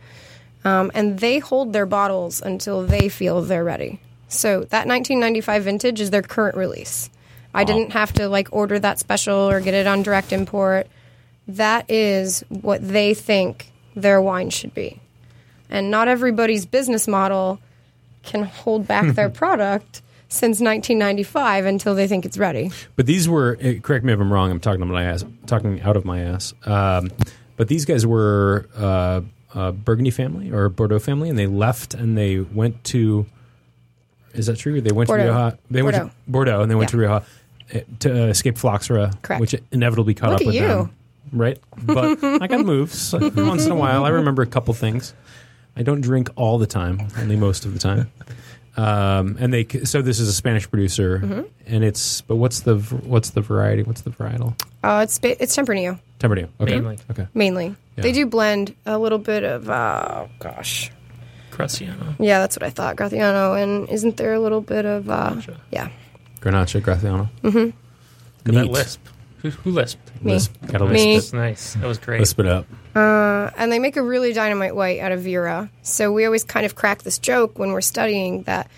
Speaker 6: Um, and they hold their bottles until they feel they're ready. So that 1995 vintage is their current release. I didn't have to like order that special or get it on direct import. That is what they think their wine should be. And not everybody's business model can hold back *laughs* their product since 1995 until they think it's ready.
Speaker 4: But these were eh, correct me if I'm wrong. I'm talking out of my ass. Talking out of my ass. Um, but these guys were uh, a Burgundy family or a Bordeaux family, and they left and they went to. Is that true? They went
Speaker 6: Bordeaux.
Speaker 4: to Rioja. They went
Speaker 6: Bordeaux.
Speaker 4: to Bordeaux, and they went
Speaker 6: Yeah.
Speaker 4: to Rioja eh, to escape Phylloxera,
Speaker 6: Correct.
Speaker 4: which inevitably caught
Speaker 6: Look
Speaker 4: up
Speaker 6: at
Speaker 4: with
Speaker 6: you.
Speaker 4: them. Right, but I got moves *laughs* once in a while. I remember a couple things. I don't drink all the time, only most of the time. Um, and they so this is a Spanish producer,
Speaker 6: Mm-hmm.
Speaker 4: and it's but what's the what's the variety? What's the varietal?
Speaker 6: Uh, it's ba- it's Tempranillo
Speaker 4: Tempranillo. Okay.
Speaker 5: Mainly.
Speaker 4: Okay.
Speaker 6: mainly.
Speaker 4: Yeah.
Speaker 6: They do blend a little bit of uh, gosh,
Speaker 5: Graciano.
Speaker 6: yeah, that's what I thought. Graciano, and isn't there a little bit of uh, yeah,
Speaker 4: Grenache Graciano.
Speaker 5: Look at that lisp. Who, who lisped?
Speaker 6: me.
Speaker 4: Lisp. Got a lisp.
Speaker 6: Me.
Speaker 5: That's nice. That was great.
Speaker 4: Lisp it up.
Speaker 6: and they make a really dynamite white out of Viura. So we always kind of crack this joke when we're studying that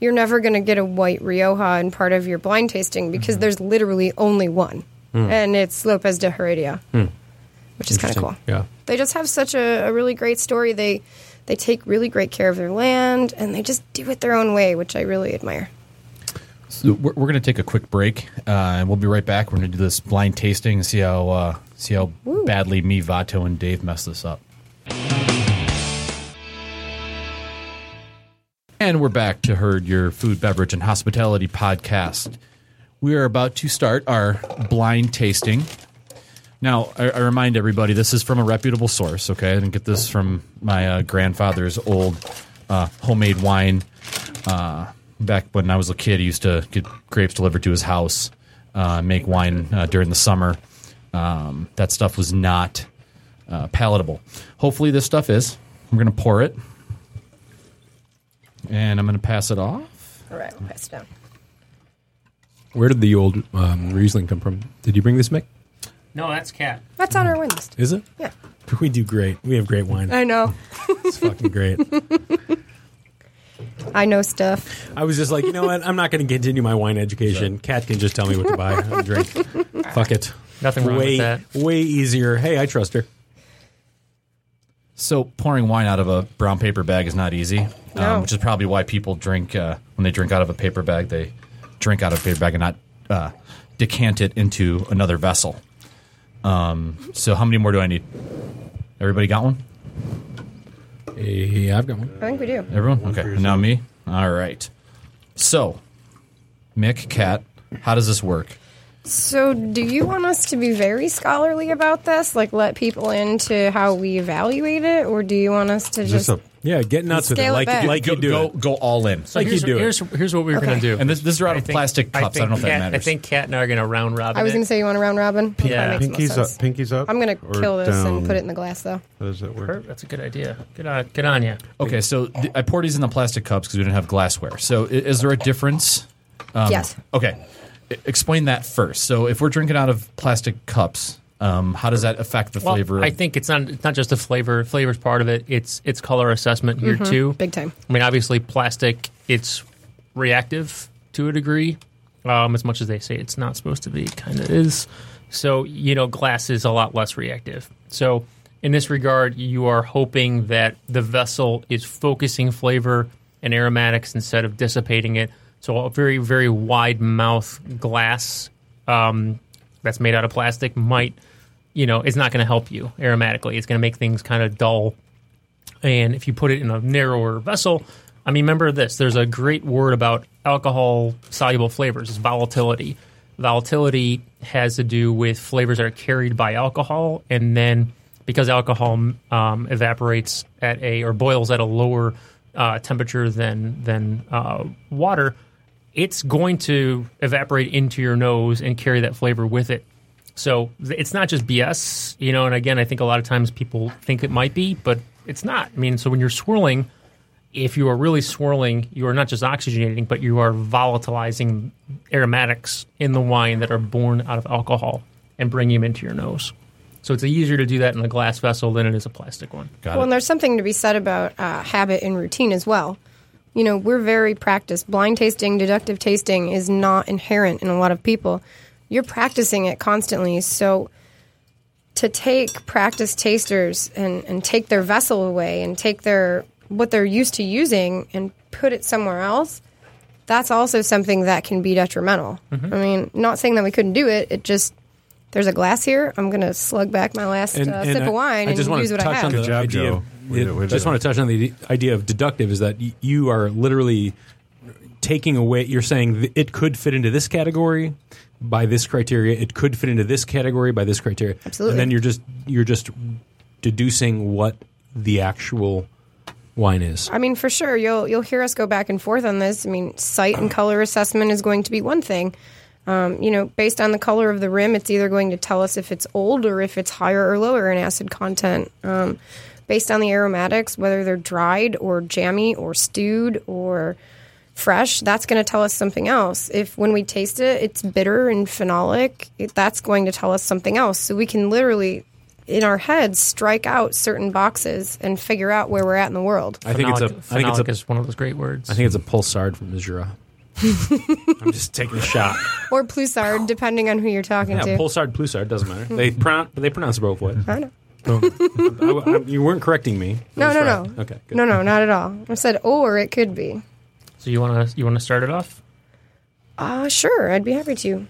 Speaker 6: you're never going to get a white Rioja in part of your blind tasting because
Speaker 4: Mm-hmm.
Speaker 6: there's literally only one,
Speaker 4: Hmm.
Speaker 6: and it's Lopez de Heredia, which is kind of cool.
Speaker 4: Yeah.
Speaker 6: They just have such a, a really great story. They they take really great care of their land, and they just do it their own way, which I really admire.
Speaker 1: So we're, we're going to take a quick break, uh, and we'll be right back. We're going to do this blind tasting and see how uh, see how badly me, Vato, and Dave messed this up. And we're back to Herd Your Food, Beverage, and Hospitality podcast. We are about to start our blind tasting. Now, I, I remind everybody this is from a reputable source. Okay, I didn't get this from my uh, grandfather's old uh, homemade wine. Back when I was a kid, he used to get grapes delivered to his house, uh, make wine uh, during the summer. Um, that stuff was not uh, palatable. Hopefully, this stuff is. I'm going to pour it, and I'm going to pass it off.
Speaker 6: All right, we'll pass it down.
Speaker 4: Where did the old um, Riesling come from? Did you bring this, Mick?
Speaker 5: No, that's Kat.
Speaker 6: That's on our win list.
Speaker 4: Is it?
Speaker 6: Yeah,
Speaker 4: We do great. We have great wine.
Speaker 6: I know.
Speaker 4: It's fucking great. *laughs*
Speaker 6: I know stuff.
Speaker 4: I was just like, you know what? I'm not going to continue my wine education. Kat can just tell me what to buy *laughs* and drink. Fuck it.
Speaker 5: Nothing wrong
Speaker 4: way,
Speaker 5: with that.
Speaker 4: Way easier. Hey, I trust her.
Speaker 1: So pouring wine out of a brown paper bag is not easy,
Speaker 6: No.
Speaker 1: um, which is probably why people drink uh, when they drink out of a paper bag. They drink out of a paper bag and not uh, decant it into another vessel. Um, so how many more do I need? Everybody got one?
Speaker 4: Yeah, I've got one.
Speaker 6: I think we do.
Speaker 1: Everyone? Okay. And now me. All right. So, Mick, Kat, how does this work?
Speaker 6: So, do you want us to be very scholarly about this, like let people into how we evaluate it, or do you want us to
Speaker 7: Is this
Speaker 6: just?
Speaker 7: a
Speaker 4: Yeah, get nuts with it.
Speaker 6: Scale it
Speaker 4: Like,
Speaker 1: go,
Speaker 4: you do
Speaker 1: go,
Speaker 4: it.
Speaker 1: go all in.
Speaker 5: So
Speaker 4: Like you
Speaker 5: here's,
Speaker 4: do it.
Speaker 5: here's, here's what we were
Speaker 6: Okay.
Speaker 5: going to do.
Speaker 1: And this, this is out of
Speaker 5: think-
Speaker 1: plastic cups. I, don't know if that
Speaker 5: Kat-
Speaker 1: matters.
Speaker 5: I think Kat and I are going to round robin.
Speaker 6: I was going to say you want a round robin.
Speaker 5: Yeah.
Speaker 6: that makes
Speaker 7: pinkies up?
Speaker 6: sense.
Speaker 7: Pinkies up.
Speaker 6: I'm going to kill this
Speaker 7: down?
Speaker 6: and put it in the glass, though.
Speaker 7: How does that work?
Speaker 5: Per- That's a good idea. Good on, good on you.
Speaker 1: Okay, so th- I poured these in the plastic cups because we didn't have glassware. So i- is there a difference? Um,
Speaker 6: yes.
Speaker 1: Okay, I- explain that first. So if we're drinking out of plastic cups, um, how does that affect the
Speaker 5: Well,
Speaker 1: flavor?
Speaker 5: I think it's not it's not just the flavor. Flavor's part of it. It's it's color assessment here too.
Speaker 6: Big time.
Speaker 5: I mean, obviously, plastic it's reactive to a degree, um, as much as they say it's not supposed to be. It kind of is. So you know, glass is a lot less reactive. So in this regard, you are hoping that the vessel is focusing flavor and aromatics instead of dissipating it. So a very very wide mouth glass um, that's made out of plastic might you know is not going to help you aromatically. It's going to make things kind of dull. And if you put it in a narrower vessel, I mean, remember this. There's a great word about alcohol soluble flavors. It's volatility. Volatility has to do with flavors that are carried by alcohol, and then because alcohol um, evaporates at a or boils at a lower uh, temperature than than uh, water, it's going to evaporate into your nose and carry that flavor with it. So it's not just BS, you know. And again, I think a lot of times people think it might be, but it's not. I mean, so when you're swirling, if you are really swirling, you are not just oxygenating, but you are volatilizing aromatics in the wine that are born out of alcohol and bringing them into your nose. So it's easier to do that in a glass vessel than it is a plastic one.
Speaker 1: Got
Speaker 6: Well, and there's something to be said about uh, habit and routine as well. You know, we're very practiced. Blind tasting, deductive tasting is not inherent in a lot of people. You're practicing it constantly. So to take practice tasters and, and take their vessel away and take their what they're used to using and put it somewhere else, that's also something that can be detrimental. I mean, not saying that we couldn't do it. It just there's a glass here. I'm going to slug back my last
Speaker 4: And-
Speaker 6: uh,
Speaker 4: and
Speaker 6: sip
Speaker 4: I-
Speaker 6: of wine
Speaker 4: I just
Speaker 6: and
Speaker 4: want
Speaker 6: use
Speaker 4: to
Speaker 6: what I
Speaker 4: touch
Speaker 6: have.
Speaker 4: on the
Speaker 7: Good job,
Speaker 4: idea.
Speaker 7: Joe.
Speaker 4: Of,
Speaker 7: We
Speaker 4: it-
Speaker 7: did- we did
Speaker 4: just want to touch on the idea of deductive is that y- you are literally taking away. You're saying th- it could fit into this category by this criteria. It could fit into this category by this criteria.
Speaker 6: Absolutely.
Speaker 4: And then you're just you're just deducing what the actual wine is.
Speaker 6: I mean, for sure, you'll you'll hear us go back and forth on this. I mean, sight and color assessment is going to be one thing. Um, you know, based on the color of the rim, it's either going to tell us if it's old or if it's higher or lower in acid content. Um, based on the aromatics, whether they're dried or jammy or stewed or fresh, that's going to tell us something else. If when we taste it, it's bitter and phenolic, it, that's going to tell us something else. So we can literally, in our heads, strike out certain boxes and figure out where we're at in the world.
Speaker 4: I think it's a I think it's
Speaker 5: phenolic
Speaker 4: a.
Speaker 5: is one of those great words.
Speaker 4: I think it's a Poulsard from Mizura. *laughs* I'm just taking a shot.
Speaker 6: or Ploussard, depending on who you're talking
Speaker 4: Yeah,
Speaker 6: to.
Speaker 4: Poulsard, Ploussard doesn't matter. They pronounce they pronounce it both ways.
Speaker 6: I know.
Speaker 4: I- I- you weren't correcting me. I
Speaker 6: No, no,
Speaker 4: right.
Speaker 6: no.
Speaker 4: Okay, good.
Speaker 6: No, no, not at all. I said, or it could be.
Speaker 5: So you want to you want to start it off?
Speaker 6: Uh, sure, I'd be happy to.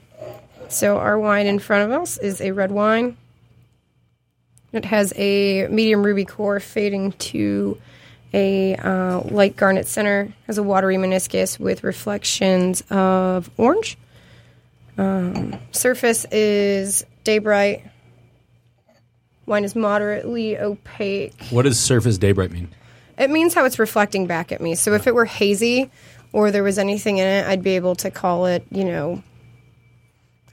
Speaker 6: So our wine in front of us is a red wine. It has a medium ruby core fading to a uh, light garnet center. Has a watery meniscus with reflections of orange. Um, surface is day bright. Wine is moderately opaque.
Speaker 4: What does surface daybright mean?
Speaker 6: It means how it's reflecting back at me. So if it were hazy or there was anything in it, I'd be able to call it, you know,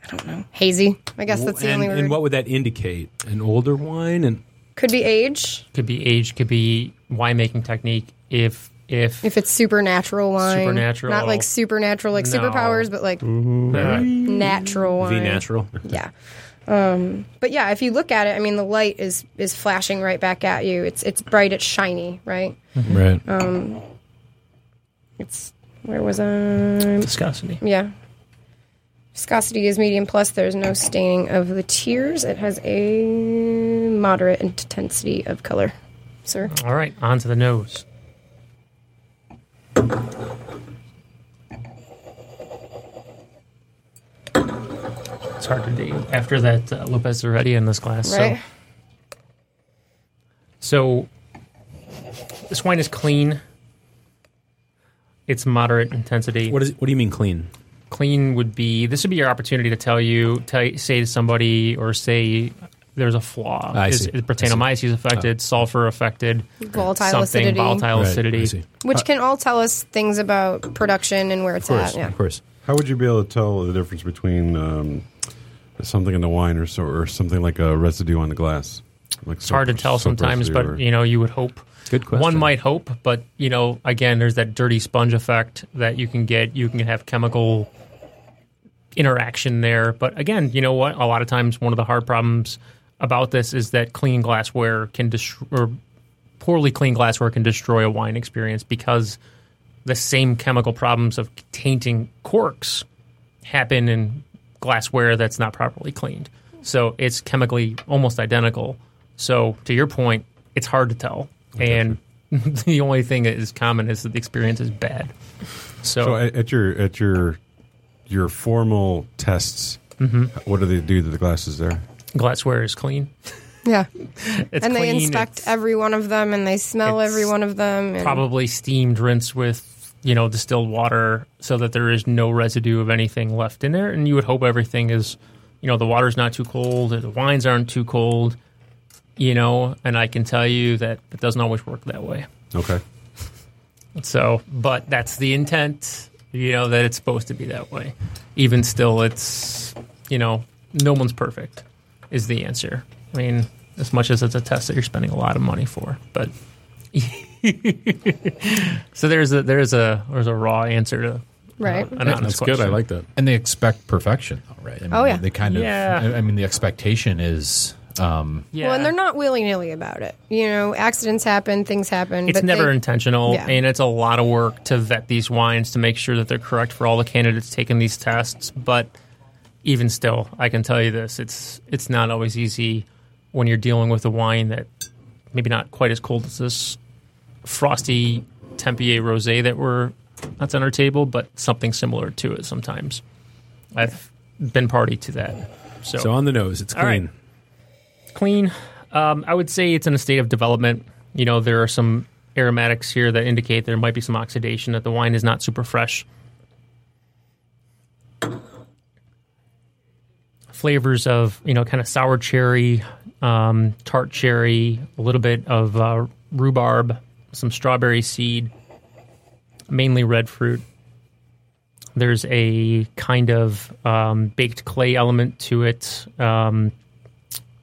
Speaker 6: I don't know, hazy. I guess that's the
Speaker 4: and,
Speaker 6: only word.
Speaker 4: and what would that indicate? An older wine and
Speaker 6: Could be age
Speaker 5: Could be age, could be winemaking technique. If if,
Speaker 6: if it's supernatural wine.
Speaker 5: Supernatural.
Speaker 6: Not like supernatural, like
Speaker 5: No.
Speaker 6: superpowers, but like natural wine.
Speaker 4: V natural.
Speaker 6: Yeah. Um, but yeah, if you look at it, I mean, the light is is flashing right back at you. It's it's bright, it's shiny, right?
Speaker 4: Right.
Speaker 6: Um, It's where was I?
Speaker 5: viscosity.
Speaker 6: Yeah. Viscosity is medium plus. There's no staining of the tears. It has a moderate intensity of color, sir.
Speaker 5: All right, on to the nose. It's hard to do after that uh, Lopez already in this glass.
Speaker 6: Right?
Speaker 5: So, so this wine is clean. It's moderate intensity.
Speaker 4: What is? What do you mean clean?
Speaker 5: clean would be this would be your opportunity to tell you tell, say to somebody or say there's a flaw
Speaker 4: I
Speaker 5: is,
Speaker 4: see.
Speaker 5: is Brettanomyces affected sulfur affected
Speaker 6: Volatile
Speaker 5: something
Speaker 6: acidity,
Speaker 5: volatile
Speaker 4: Right,
Speaker 5: acidity
Speaker 4: I see.
Speaker 6: which can all tell us things about production and where it's
Speaker 4: Of course.
Speaker 6: at. Yeah.
Speaker 4: Of course.
Speaker 7: How would you be able to tell the difference between um, something in the wine or, so, or something like a residue on the glass? Like
Speaker 5: it's hard to tell sometimes but you know you would hope
Speaker 4: Good question.
Speaker 5: one might hope but you know again there's that dirty sponge effect that you can get you can have chemical interaction there but again you know what a lot of times one of the hard problems about this is that clean glassware can destroy or poorly clean glassware can destroy a wine experience because the same chemical problems of tainting corks happen in glassware that's not properly cleaned. So it's chemically almost identical. So to your point, it's hard to tell. And *laughs* the only thing that is common is that the experience is bad. So,
Speaker 7: So at, at your at your your formal tests,
Speaker 5: Mm-hmm.
Speaker 7: what do they do to the glasses there?
Speaker 5: glassware is clean.
Speaker 6: Yeah. *laughs*
Speaker 5: It's
Speaker 6: and they inspect
Speaker 5: it's
Speaker 6: every one of them and they smell every one of them. And
Speaker 5: probably steamed, rinsed with you know distilled water, so that there is no residue of anything left in there. And you would hope everything is, you know, the water's not too cold, the wines aren't too cold, you know. And I can tell you that it doesn't always work that way.
Speaker 7: Okay.
Speaker 5: So, but that's the intent, you know, that it's supposed to be that way. Even still, it's, you know, no one's perfect, is the answer. I mean, as much as it's a test that you're spending a lot of money for, but. *laughs* *laughs* so there's a there's a there's a raw answer to
Speaker 6: Right.
Speaker 5: an honest
Speaker 4: That's
Speaker 5: question.
Speaker 4: good. I like that.
Speaker 1: and they expect perfection, though, right? I mean,
Speaker 6: Oh, yeah.
Speaker 1: They kind of.
Speaker 5: Yeah.
Speaker 1: I- I mean, the expectation is. Um,
Speaker 5: Yeah,
Speaker 6: Well, and they're not willy nilly about it. You know, accidents happen, things happen.
Speaker 5: it's
Speaker 6: but
Speaker 5: never
Speaker 6: they,
Speaker 5: intentional
Speaker 6: Yeah.
Speaker 5: and it's a lot of work to vet these wines to make sure that they're correct for all the candidates taking these tests but even still i can tell you this it's it's not always easy when you're dealing with a wine that maybe not quite as cold as this frosty tempier rosé that we're that's on our table but something similar to it sometimes i've been party to that so,
Speaker 4: So on the nose, it's
Speaker 5: All right.
Speaker 4: clean.
Speaker 5: clean. Um, I would say it's in a state of development. You know, there are some aromatics here that indicate there might be some oxidation, that the wine is not super fresh. Flavors of, you know, kind of sour cherry, um, tart cherry, a little bit of uh, rhubarb, some strawberry seed, mainly red fruit. There's a kind of um, baked clay element to it. Um,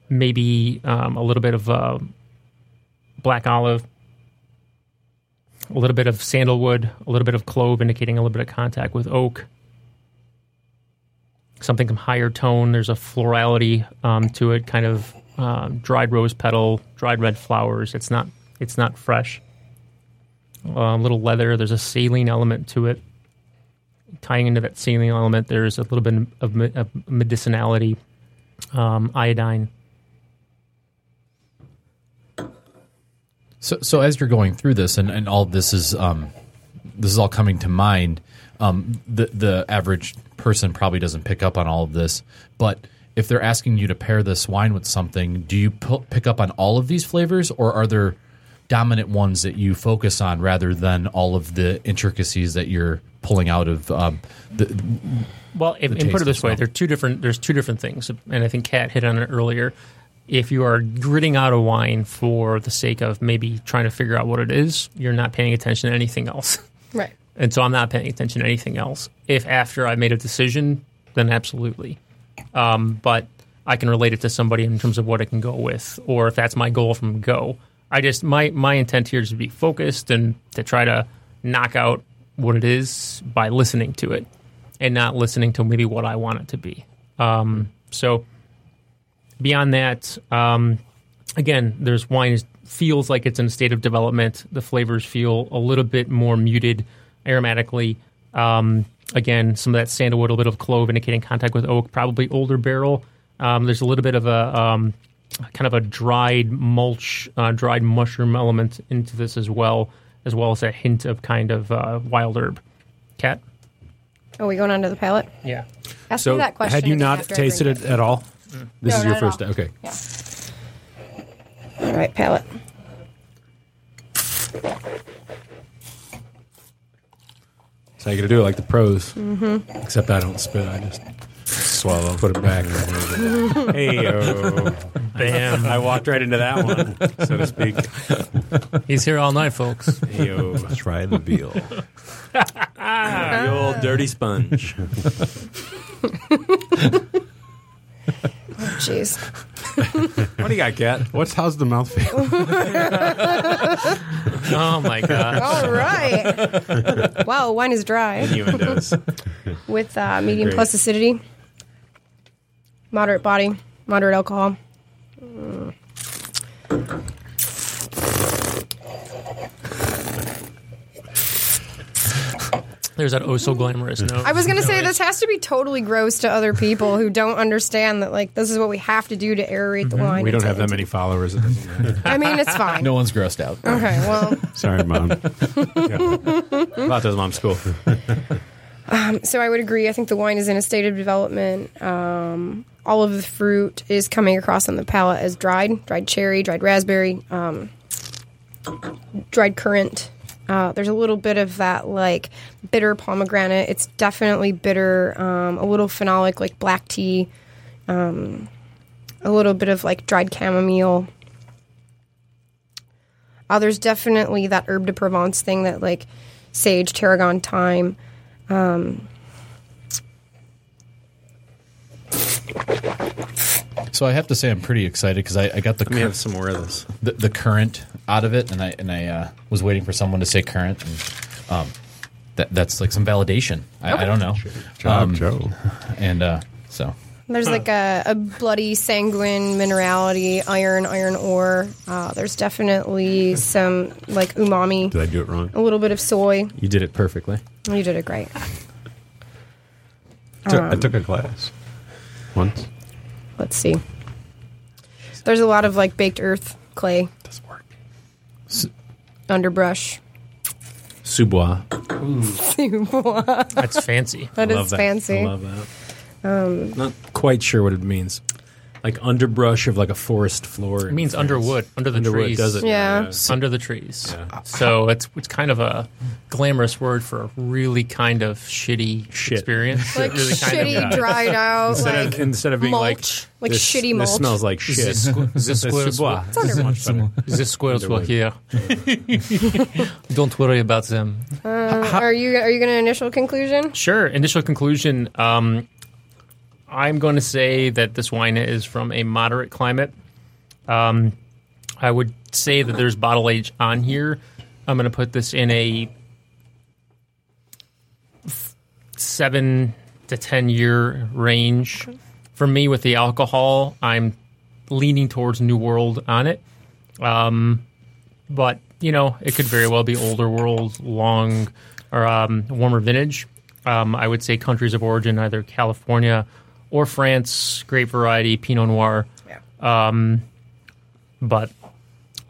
Speaker 5: maybe um, a little bit of uh, black olive, a little bit of sandalwood, a little bit of clove, indicating a little bit of contact with oak. Something from higher tone. There's a florality um, to it, kind of um, dried rose petal, dried red flowers. It's not. It's not fresh. A little leather. There's a saline element to it. Tying into that saline element, there's a little bit of, me- of medicinality, um, iodine.
Speaker 1: So, so as you're going through this, and, and all this is um, this is all coming to mind. Um, the the average person probably doesn't pick up on all of this, but if they're asking you to pair this wine with something, do you pu- pick up on all of these flavors, or are there dominant ones that you focus on rather than all of the intricacies that you're pulling out of um, the,
Speaker 5: Well, if,
Speaker 1: the
Speaker 5: and put it this way,
Speaker 1: well.
Speaker 5: there are two different. There's two different things, and I think Kat hit on it earlier. If you are gritting out a wine for the sake of maybe trying to figure out what it is, you're not paying attention to anything else. *laughs*
Speaker 6: Right.
Speaker 5: And so I'm not paying attention to anything else. If after I made a decision, then absolutely. Um, but I can relate it to somebody in terms of what I can go with, or if that's my goal from go. I just my my intent here is to be focused and to try to knock out what it is by listening to it, and not listening to maybe what I want it to be. Um, so beyond that, um, again, there's wine is, feels like it's in a state of development. The flavors feel a little bit more muted aromatically. Um, again, some of that sandalwood, a little bit of clove indicating contact with oak, probably older barrel. Um, there's a little bit of a um, kind of a dried mulch, uh, dried mushroom element into this as well, as well as a hint of kind of uh, wild herb. Kat?
Speaker 6: Are we going on to the palate?
Speaker 5: Yeah.
Speaker 6: Ask
Speaker 4: So
Speaker 6: me that question.
Speaker 4: had you
Speaker 6: again
Speaker 4: not
Speaker 6: after
Speaker 4: tasted
Speaker 6: drink
Speaker 4: it at all? This
Speaker 6: No,
Speaker 4: is your first.
Speaker 6: all.
Speaker 4: Okay.
Speaker 6: All right, palate.
Speaker 4: So you got to do it like the pros. Mm-hmm. Except I don't spit. I just swallow, put it back. *laughs* hey yo.
Speaker 5: Bam.
Speaker 4: I walked right into that one, so to speak.
Speaker 5: He's here all night, folks.
Speaker 4: Hey-o.
Speaker 7: Try the veal. *laughs*
Speaker 4: the old dirty sponge.
Speaker 6: Jeez.
Speaker 4: What do you got, Kat?
Speaker 7: What's how's the mouth feel? *laughs*
Speaker 5: Oh my god.
Speaker 6: All right. wow, wine is dry
Speaker 4: Innuendos.
Speaker 6: with uh, medium
Speaker 4: Great.
Speaker 6: plus acidity, moderate body, moderate alcohol. Mm.
Speaker 5: There's that oh so glamorous note.
Speaker 6: I was gonna
Speaker 5: No,
Speaker 6: say this has to be totally gross to other people who don't understand that like this is what we have to do to aerate the wine.
Speaker 3: Mm-hmm. We don't have that many followers. It doesn't matter.
Speaker 6: I mean, it's fine.
Speaker 1: No one's grossed out.
Speaker 6: Okay, well,
Speaker 7: Sorry, mom. *laughs*
Speaker 3: About those mom's cool.
Speaker 6: so I would agree. I think the wine is in a state of development. Um, all of the fruit is coming across on the palate as dried, dried cherry, dried raspberry, um, dried currant. Uh, there's a little bit of that like bitter pomegranate. It's definitely bitter. Um, a little phenolic like black tea. Um, a little bit of like dried chamomile. Uh, there's definitely that herb de Provence thing that like sage, tarragon, thyme.
Speaker 1: So I have to say I'm pretty excited because I, I got the,
Speaker 3: Let me
Speaker 1: cur-
Speaker 3: have some more of this.
Speaker 1: the the current out of it, and I and I uh, was waiting for someone to say current. And, um, that that's like some validation. I, I don't know.
Speaker 7: Job,
Speaker 1: Um,
Speaker 7: Joe.
Speaker 1: And uh, so
Speaker 6: There's like a, a bloody sanguine minerality, iron, iron ore. Uh, there's definitely some like umami,
Speaker 7: Did I do it wrong?
Speaker 6: a little bit of soy.
Speaker 3: You did it perfectly.
Speaker 6: You did it great.
Speaker 7: Took- I took a class once.
Speaker 6: Let's see. There's a lot of like baked earth, clay,
Speaker 7: Doesn't work.
Speaker 6: underbrush.
Speaker 3: sous-bois.
Speaker 5: That's fancy.
Speaker 6: That is
Speaker 3: Love that.
Speaker 6: fancy.
Speaker 3: I love that. Um, Not quite sure what it means. Like underbrush of like a forest floor.
Speaker 5: It means underwood, under the
Speaker 3: Underwood
Speaker 5: trees.
Speaker 3: does it.
Speaker 6: Yeah.
Speaker 5: Under the trees.
Speaker 3: Yeah.
Speaker 5: So it's it's kind of a glamorous word for a really kind of shitty
Speaker 3: Shit.
Speaker 5: experience.
Speaker 6: Like
Speaker 5: really kind
Speaker 6: shitty,
Speaker 5: of,
Speaker 6: dried out,
Speaker 3: Instead,
Speaker 6: like
Speaker 3: of, instead of being
Speaker 6: mulch,
Speaker 3: like
Speaker 6: like
Speaker 3: this,
Speaker 6: shitty
Speaker 3: This
Speaker 6: mulch.
Speaker 3: smells like shit.
Speaker 5: This squ- this *laughs*
Speaker 3: It's
Speaker 5: squirrels
Speaker 3: sous-bois.
Speaker 6: It's under-
Speaker 5: The squirrels were here. Don't worry about them.
Speaker 6: are you are you going to initial conclusion?
Speaker 5: Sure. Initial conclusion. Um, I'm going to say that this wine is from a moderate climate. Um, I would say that there's bottle age on here. I'm going to put this in a f- seven to ten year range. For me, with the alcohol, I'm leaning towards New World on it. Um, but you know, it could very well be older world, long or um, warmer vintage. Um, I would say countries of origin, either California or France, great variety, Pinot Noir. Um, but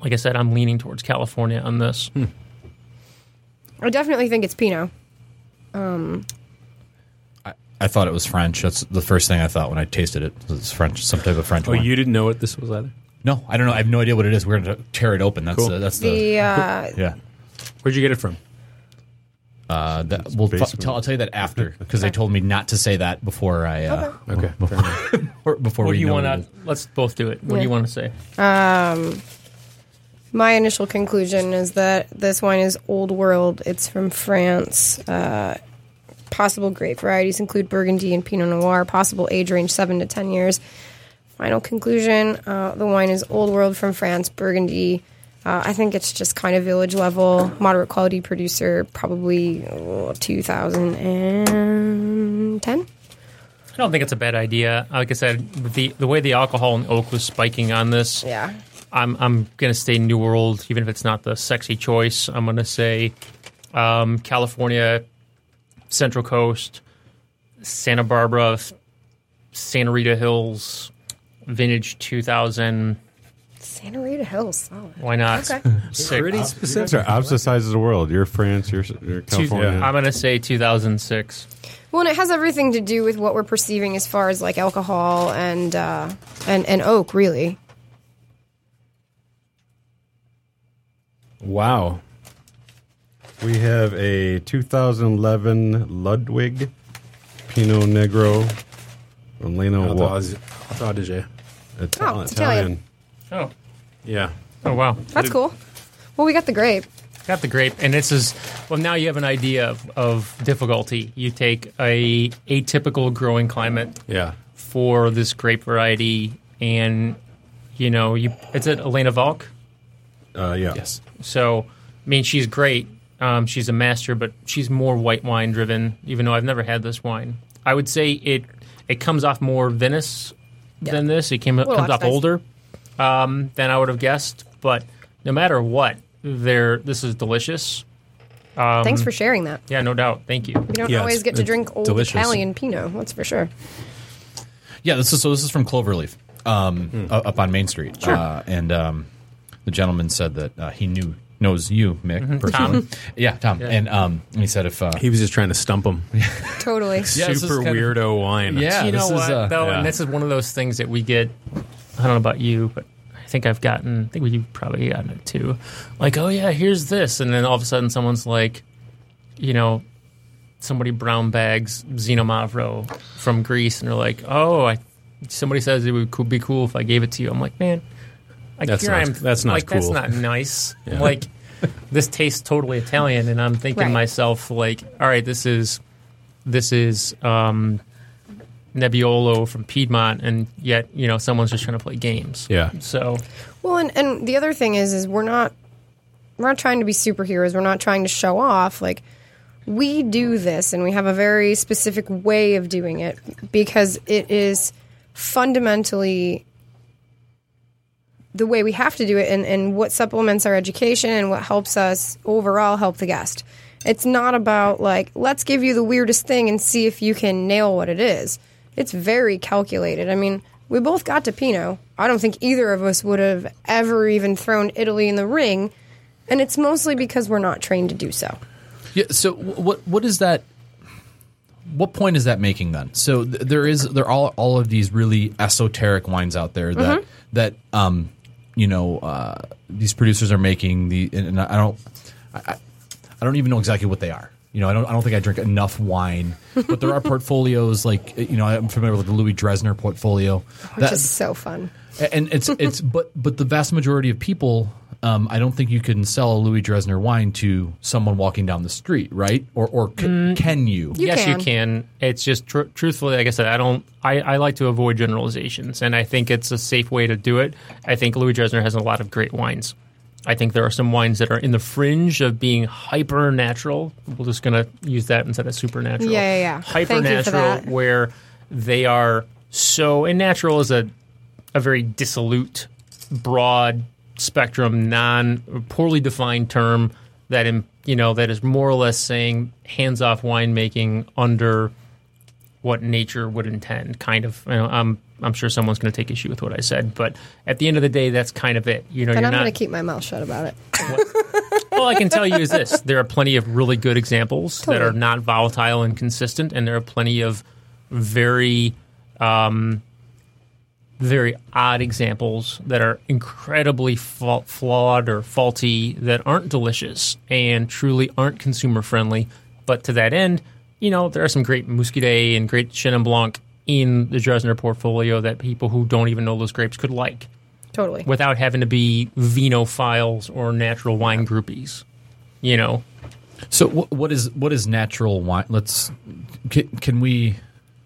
Speaker 5: like I said, I'm leaning towards California on this.
Speaker 6: I definitely think it's Pinot.
Speaker 1: I thought it was French. That's the first thing I thought when I tasted it. It's French, some type of French
Speaker 3: Oh,
Speaker 1: wine.
Speaker 3: you didn't know what this was either?
Speaker 1: no, I don't know. I have no idea what it is. We're going to tear it open. That's
Speaker 3: Cool.
Speaker 1: uh, that's the,
Speaker 6: The uh,
Speaker 1: yeah.
Speaker 3: Where'd you get it from?
Speaker 1: Uh, that, we'll f-
Speaker 7: basement.
Speaker 1: tell, I'll tell you that after because they told me not to say that before I uh,
Speaker 3: Okay. fair enough. *laughs*
Speaker 1: before
Speaker 5: What
Speaker 1: we
Speaker 5: do you
Speaker 1: know
Speaker 5: want
Speaker 1: what
Speaker 5: to? Let's both do it. What do
Speaker 6: Yeah.
Speaker 5: you want to say?
Speaker 6: my initial conclusion is that this wine is old world. It's from France. Uh, possible grape varieties include Burgundy and Pinot Noir. Possible age range seven to ten years. Final conclusion: uh, the wine is old world from France. Burgundy. Uh, I think it's just kind of village level, moderate quality producer. Probably oh, 2010.
Speaker 5: I don't think it's a bad idea. Like I said, the the way the alcohol and oak was spiking on this,
Speaker 6: Yeah.
Speaker 5: I'm I'm gonna stay New World, even if it's not the sexy choice. I'm gonna say um, California, Central Coast, Santa Barbara, Santa Rita Hills, vintage 2000.
Speaker 6: Santa Rita Hills. Solid.
Speaker 5: Why not?
Speaker 6: Okay. *laughs*
Speaker 5: Six.
Speaker 3: Pretty
Speaker 7: These
Speaker 3: specific.
Speaker 7: are opposite sides of the world. You're France. You're, you're
Speaker 5: Two-
Speaker 7: California.
Speaker 5: I'm gonna say 2006.
Speaker 6: Well, and it has everything to do with what we're perceiving as far as like alcohol and uh, and and oak, really.
Speaker 3: Wow.
Speaker 7: We have a 2011 Ludwig Pinot Nero from Leno Wa-
Speaker 3: How did you?
Speaker 7: Ital-
Speaker 6: Oh, it's Italian.
Speaker 5: Oh,
Speaker 3: Yeah.
Speaker 5: oh wow.
Speaker 6: That's cool. Well, we got the grape.
Speaker 5: Got the grape, and this is well. Now you have an idea of, of difficulty. You take a atypical growing climate
Speaker 3: Yeah.
Speaker 5: for this grape variety, and you know you it's at Elena Walch.
Speaker 7: Uh, yeah.
Speaker 1: Yes.
Speaker 5: So I mean, she's great. Um, she's a master, but she's more white wine driven. Even though I've never had this wine, I would say it it comes off more Venice than this. It came
Speaker 6: Little
Speaker 5: comes off
Speaker 6: oxidized.
Speaker 5: older um, than I would have guessed. But no matter what, there this is delicious.
Speaker 6: Thanks for sharing that.
Speaker 5: Yeah, no doubt. Thank you.
Speaker 6: We don't
Speaker 4: Yeah,
Speaker 6: always
Speaker 4: it's-
Speaker 6: get to drink old
Speaker 4: delicious.
Speaker 6: Italian Pinot. That's for sure.
Speaker 1: Yeah, this is so. This is from Cloverleaf, um, u- up on Main Street. Sure. Uh, and um, the gentleman said that uh, he knew knows you, Mick,
Speaker 4: Mm-hmm.
Speaker 1: personally. *laughs* yeah, Tom. And um, and he said if uh,
Speaker 4: He was just trying to stump him. *laughs*
Speaker 6: Totally.
Speaker 1: Yeah,
Speaker 4: Super
Speaker 1: kind of-
Speaker 4: weirdo wine.
Speaker 1: Yeah,
Speaker 5: you know
Speaker 1: this is,
Speaker 5: what
Speaker 1: uh,
Speaker 5: though,
Speaker 4: yeah.
Speaker 5: and this is one of those things that we get. I don't know about you, but I think I've gotten. I think we've probably gotten it too. Like, oh yeah, here's this, and then all of a sudden someone's like, you know, somebody brown bags Xinomavro from Greece, and they're like, oh, I. Somebody says it would co- be cool if I gave it to you. I'm like, man, like
Speaker 4: That's
Speaker 5: here
Speaker 4: not-
Speaker 5: I am.
Speaker 4: that's not
Speaker 5: like that's not nice. *laughs*
Speaker 4: Yeah.
Speaker 5: Like this tastes totally Italian, and I'm thinking to
Speaker 6: Right.
Speaker 5: myself, like, all right, this is this is um, Nebbiolo from Piedmont, and yet you know someone's just trying to play games.
Speaker 4: Yeah.
Speaker 5: So
Speaker 6: Well, and, and the other thing is, is we're not we're not trying to be superheroes. We're not trying to show off. Like we do this, and we have a very specific way of doing it because it is fundamentally the way we have to do it, and, and what supplements our education and what helps us overall help the guest. It's not about like let's give you the weirdest thing and see if you can nail what it is. It's very calculated. I mean, we both got to Pinot. I don't think either of us would have ever even thrown Italy in the ring, and it's mostly because we're not trained to do so.
Speaker 1: Yeah. So what what is that? What point is that making then? So th- there is there are all all of these really esoteric wines out there that
Speaker 6: Mm-hmm.
Speaker 1: that um you know uh, these producers are making the and I don't I I don't even know exactly what they are. You know, I don't I don't think I drink enough wine, but there are *laughs* portfolios like you know I'm familiar with the Louis Dressner portfolio.
Speaker 6: Which
Speaker 1: That-
Speaker 6: is so fun.
Speaker 1: and it's it's *laughs* but but the vast majority of people um, I don't think you can sell a Louis Dressner wine to someone walking down the street, right? Or or c- can you?
Speaker 6: You
Speaker 5: yes,
Speaker 6: can.
Speaker 5: you can. It's just tr- truthfully, like I said, I don't. I, I like to avoid generalizations, and I think it's a safe way to do it. I think Louis Dressner has a lot of great wines. I think there are some wines that are in the fringe of being hyper natural. We're just going to use that instead of supernatural.
Speaker 6: Yeah, yeah, yeah.
Speaker 5: Hyper
Speaker 6: Thank you for
Speaker 5: natural, where they are so. And natural is a a very dissolute, broad spectrum, non poorly defined term that in, you know that is more or less saying hands off winemaking under what nature would intend. Kind of. You know, I'm I'm sure someone's going to take issue with what I said, but at the end of the day, that's kind of it. You know,
Speaker 6: And
Speaker 5: you're
Speaker 6: I'm going to keep my mouth shut about it.
Speaker 5: All I can tell you is this: there are plenty of really good examples that are not volatile and consistent, and there are plenty of very, um, very odd examples that are incredibly fa- flawed or faulty that aren't delicious and truly aren't consumer friendly. But to that end, you know, there are some great Muscadet and great Chenin Blanc in the Dressner portfolio that people who don't even know those grapes could like
Speaker 6: Totally.
Speaker 5: without having to be vinophiles or natural wine groupies. You know,
Speaker 1: So wh- what is what is natural wine? Let's can, can we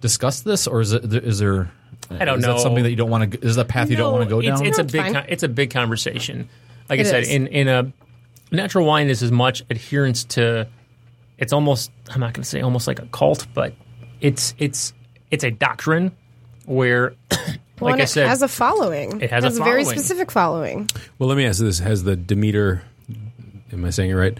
Speaker 1: discuss this, or is it is there?
Speaker 5: I don't
Speaker 1: is
Speaker 5: know.
Speaker 1: That something that you don't want to? Is that a path you don't want to go down?
Speaker 5: It's a
Speaker 6: No, it's
Speaker 5: big, con- it's a big conversation. Like
Speaker 6: It
Speaker 5: I said,
Speaker 6: is.
Speaker 5: in in a natural wine is as much adherence to. It's almost I'm not going to say almost like a cult, but it's it's it's a doctrine where, *clears throat*
Speaker 6: Well,
Speaker 5: like
Speaker 6: and
Speaker 5: I
Speaker 6: it
Speaker 5: said,
Speaker 6: has a following.
Speaker 5: It has a
Speaker 6: very
Speaker 5: following.
Speaker 6: specific following.
Speaker 4: Well, let me ask this: Has the Demeter, am I saying it right?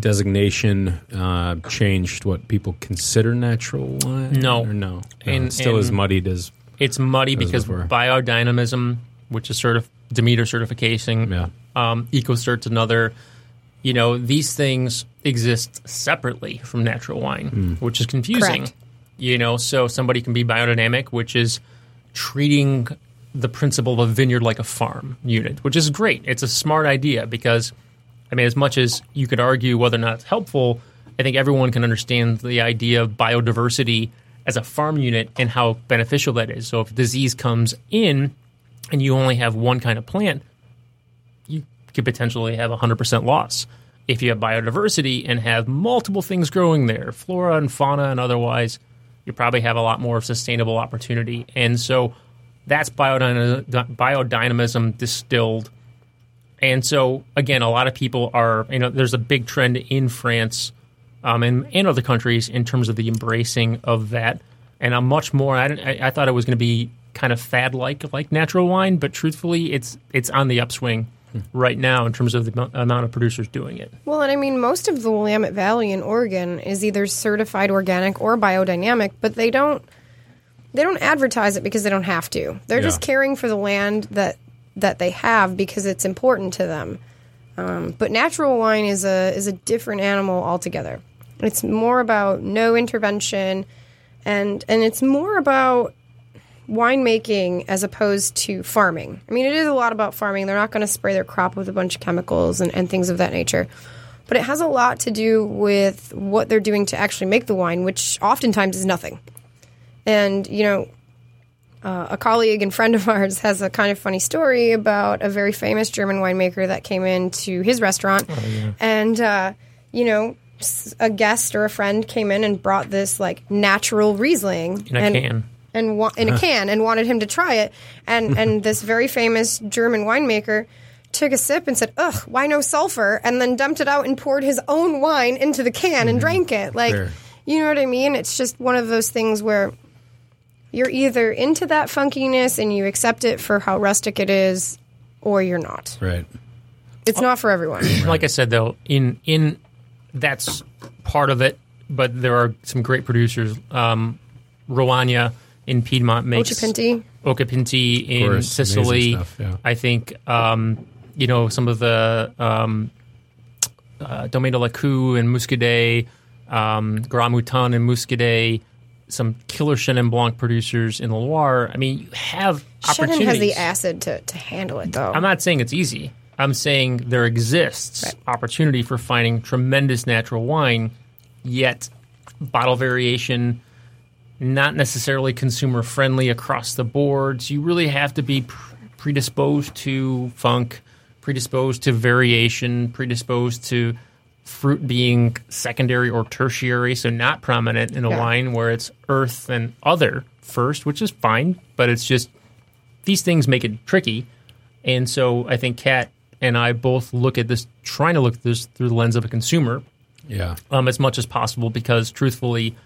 Speaker 4: Designation uh, changed what people consider natural wine?
Speaker 5: No.
Speaker 4: or no, no
Speaker 5: And-
Speaker 4: it's still as
Speaker 5: and-
Speaker 4: muddied as
Speaker 5: it's muddy
Speaker 4: As
Speaker 5: because
Speaker 4: before.
Speaker 5: biodynamism, which is sort of Demeter certification,
Speaker 4: yeah.
Speaker 5: um, EcoCert's another. You know, these things exist separately from natural wine, hmm. which is confusing.
Speaker 6: Correct.
Speaker 5: You know, so somebody can be biodynamic, which is treating the principle of a vineyard like a farm unit, which is great. It's a smart idea because, I mean, as much as you could argue whether or not it's helpful, I think everyone can understand the idea of biodiversity as a farm unit and how beneficial that is. So if disease comes in and you only have one kind of plant, you could potentially have 100% loss. If you have biodiversity and have multiple things growing there, flora and fauna and otherwise, you probably have a lot more sustainable opportunity. And so that's biodynam- biodynamism distilled. And so, again, a lot of people are, you know, there's a big trend in France um, and, and other countries in terms of the embracing of that. And I'm much more, I, I, I thought it was going to be kind of fad like like natural wine, but truthfully, it's it's on the upswing. Right now in terms of the amount of producers doing it.
Speaker 6: Well, and I mean, most of the Willamette Valley in Oregon is either certified organic or biodynamic, but they don't they don't advertise it because they don't have to. They're just caring for the land that that they have because it's important to them. Um, but natural wine is a is a different animal altogether. It's more about no intervention, and and it's more about winemaking as opposed to farming. I mean, it is a lot about farming. They're not going to spray their crop with a bunch of chemicals and, and things of that nature. But it has a lot to do with what they're doing to actually make the wine, which oftentimes is nothing. And, you know, uh, a colleague and friend of ours has a kind of funny story about a very famous German winemaker that came into his restaurant. And, uh, you know, a guest or a friend came in and brought this like natural Riesling
Speaker 5: In a
Speaker 6: and,
Speaker 5: can.
Speaker 6: And wa- in a *laughs* can and wanted him to try it. And and *laughs* this very famous German winemaker took a sip and said, "Ugh, why no sulfur?" and then dumped it out and poured his own wine into the can and drank it. Like,
Speaker 7: Fair.
Speaker 6: you know what I mean? It's just one of those things where you're either into that funkiness and you accept it for how rustic it is, or you're not.
Speaker 7: Right.
Speaker 6: It's not for everyone. *clears throat*
Speaker 5: Like I said, though, in in that's part of it, but there are some great producers. Um, Roagna in Piedmont makes
Speaker 6: Occhipinti.
Speaker 5: Occhipinti in
Speaker 7: course,
Speaker 5: Sicily.
Speaker 7: stuff, yeah.
Speaker 5: I think um, you know some of the um, uh, Domaine de la Cou and Muscadet, um, Grand Mouton and Muscadet, some killer Chenin Blanc producers in the Loire. I mean, you have
Speaker 6: Chenin
Speaker 5: opportunities.
Speaker 6: has the acid to, to handle it, though.
Speaker 5: I'm not saying it's easy. I'm saying there exists
Speaker 6: Right.
Speaker 5: opportunity for finding tremendous natural wine, yet bottle variation, not necessarily consumer friendly across the boards. You really have to be predisposed to funk, predisposed to variation, predisposed to fruit being secondary or tertiary, so not prominent in a
Speaker 6: Yeah.
Speaker 5: wine where it's earth and other first, which is fine, but it's just these things make it tricky. And so I think Kat and I both look at this, trying to look at this through the lens of a consumer
Speaker 7: Yeah.
Speaker 5: um, as much as possible because truthfully,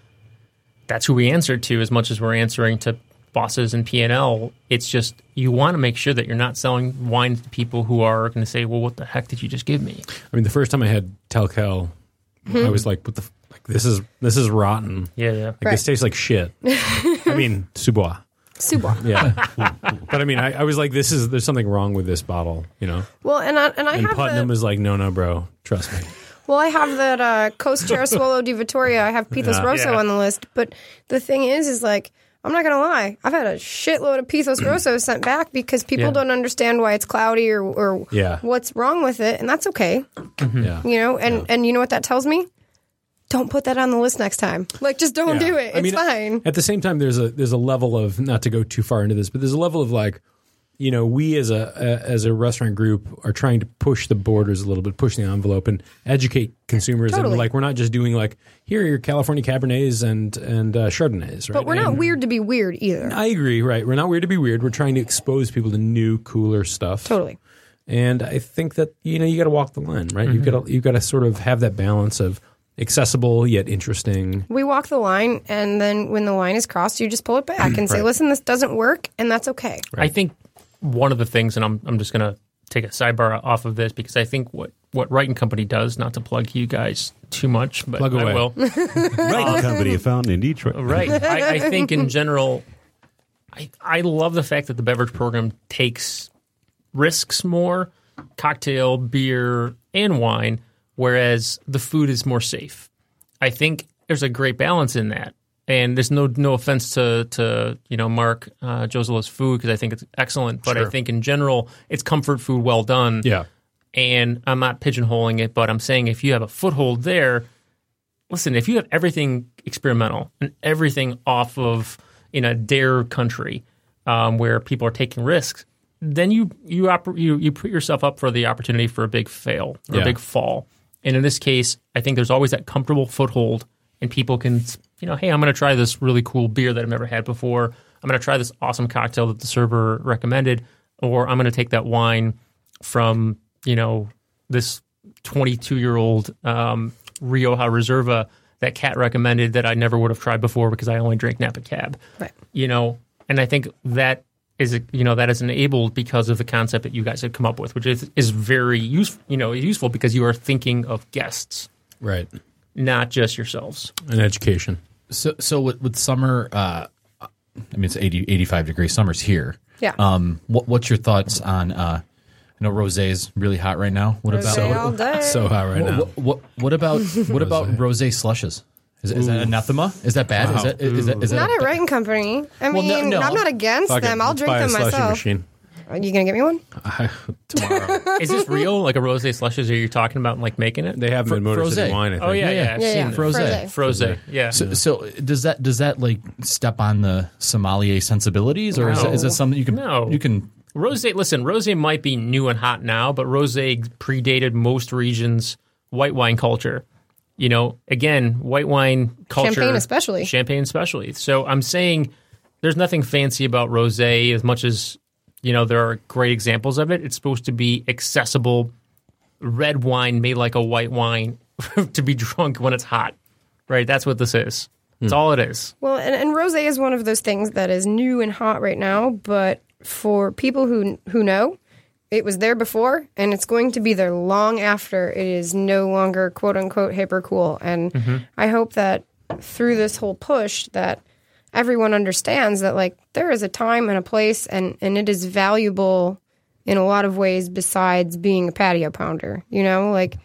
Speaker 5: that's who we answer to as much as we're answering to bosses and P&L. It's just you want to make sure that you're not selling wine to people who are going to say, well, what the heck did you just give me?
Speaker 7: I mean, the first time I had Telkel, I hmm. was like, "What the? F- like this is this is rotten.
Speaker 5: Yeah, yeah.
Speaker 7: Like
Speaker 6: Right.
Speaker 7: this tastes like shit." *laughs* I mean, sous-bois.
Speaker 6: Super.
Speaker 7: Yeah, but I mean, I, I was like, "This is there's something wrong with this bottle," you know.
Speaker 6: Well, and I, and I
Speaker 7: And
Speaker 6: have
Speaker 7: Putnam
Speaker 6: the,
Speaker 7: was like, "No, no, bro, trust me."
Speaker 6: Well, I have that uh, COS Cerasuolo di Vittoria. I have Pithos
Speaker 7: Yeah.
Speaker 6: Rosso
Speaker 5: Yeah.
Speaker 6: on the list. But the thing is, is like, I'm not going to lie. I've had a shitload of Pithos *clears throat* Rosso sent back because people
Speaker 5: Yeah.
Speaker 6: don't understand why it's cloudy or, or
Speaker 7: Yeah.
Speaker 6: what's wrong with it. And that's okay.
Speaker 7: Yeah,
Speaker 6: You know, and, and you know what that tells me? Don't put that on the list next time. Like, just don't do it. It's fine.
Speaker 7: At the same time, there's a there's a level of not to go too far into this, but there's a level of like, you know, we as a, a as a restaurant group are trying to push the borders a little bit, push the envelope, and educate consumers.
Speaker 6: Totally.
Speaker 7: And like, we're not just doing like here are your California Cabernets and and uh, Chardonnays, right?
Speaker 6: But we're not
Speaker 7: And-
Speaker 6: weird to be weird either.
Speaker 7: I agree, right? We're not weird to be weird. We're trying to expose people to new, cooler stuff.
Speaker 6: Totally.
Speaker 7: And I think that you know you got to walk the line, right? You've got to you've got to sort of have that balance of accessible yet interesting.
Speaker 6: We walk the line, and then when the line is crossed, you just pull it back *clears throat* and say, listen, this doesn't work, and that's okay.
Speaker 5: I think one of the things, and I'm I'm just going to take a sidebar off of this because I think what what Wright and Company does, not to plug you guys too much, but
Speaker 7: Plug
Speaker 5: I
Speaker 7: away.
Speaker 5: will. *laughs*
Speaker 8: Right company found in Detroit.
Speaker 5: right. I, I think in general, I I love the fact that the beverage program takes risks more, cocktail, beer, and wine, whereas the food is more safe. I think there's a great balance in that. And there's no no offense to to you know Mark uh, Djozlija's food because I think it's excellent, but I think in general it's comfort food well done
Speaker 7: Yeah,
Speaker 5: and I'm not pigeonholing it, but I'm saying if you have a foothold there, listen, if you have everything experimental and everything off of in a dare country um, where people are taking risks, then you you, oper- you you put yourself up for the opportunity for a big fail or
Speaker 7: Yeah.
Speaker 5: a big fall. And in this case, I think there's always that comfortable foothold, and people can you know, hey, I'm going to try this really cool beer that I've never had before. I'm going to try this awesome cocktail that the server recommended, or I'm going to take that wine from you know this 22 year old um, Rioja Reserva that Kat recommended that I never would have tried before because I only drank Napa Cab.
Speaker 6: Right.
Speaker 5: You know, and I think that is you know that is enabled because of the concept that you guys have come up with, which is is very useful. You know, useful because you are thinking of guests,
Speaker 4: Right.
Speaker 5: not just yourselves.
Speaker 4: And education.
Speaker 1: So, so with, with summer, uh, I mean, it's 80, 85 degrees summers here.
Speaker 6: Yeah.
Speaker 1: Um, what, what's your thoughts on? Uh, I know rosé is really hot right now. What
Speaker 6: Rosé
Speaker 1: about
Speaker 6: all *laughs* day.
Speaker 4: So hot right now.
Speaker 1: what, what, what about *laughs* what about rosé slushes? Is, is that anathema? Is that bad? Is that is that is that
Speaker 6: Not at Wright and Company. I
Speaker 1: Well,
Speaker 6: mean,
Speaker 1: no, no.
Speaker 6: I'm not against
Speaker 4: Fuck it,
Speaker 6: them. I'll
Speaker 4: let's
Speaker 6: drink
Speaker 4: buy
Speaker 6: them
Speaker 4: slushie
Speaker 6: myself.
Speaker 4: machine.
Speaker 6: Are you gonna get me one?
Speaker 4: Tomorrow. *laughs*
Speaker 5: Is this real? Like a rose slushes? Are you talking about like making it?
Speaker 4: they have them in
Speaker 1: Fr-
Speaker 4: Motor City Wine, I oh, think.
Speaker 5: oh yeah,
Speaker 1: Yeah,
Speaker 5: yeah,
Speaker 1: yeah.
Speaker 5: I've
Speaker 6: Yeah,
Speaker 5: seen
Speaker 6: yeah.
Speaker 5: it.
Speaker 1: Frosé.
Speaker 6: Frosé.
Speaker 5: Frosé, yeah.
Speaker 1: So, so does that does that like step on the sommelier sensibilities, or is, that, is that something you can
Speaker 5: No.
Speaker 1: you can?
Speaker 5: Rose, listen, rose might be new and hot now, but rose predated most regions' white wine culture. You know, again, white wine culture,
Speaker 6: Champagne especially.
Speaker 5: champagne especially. So I'm saying there's nothing fancy about rose as much as you know there are great examples of it. It's supposed to be accessible, red wine made like a white wine *laughs* to be drunk when it's hot. Right? That's what this is. That's all it is.
Speaker 6: Well, and, and rosé is one of those things that is new and hot right now. But for people who who know, it was there before, and it's going to be there long after it is no longer quote unquote hip or cool. And mm-hmm. I hope that through this whole push that everyone understands that like there is a time and a place, and and it is valuable in a lot of ways besides being a patio pounder. You know, like.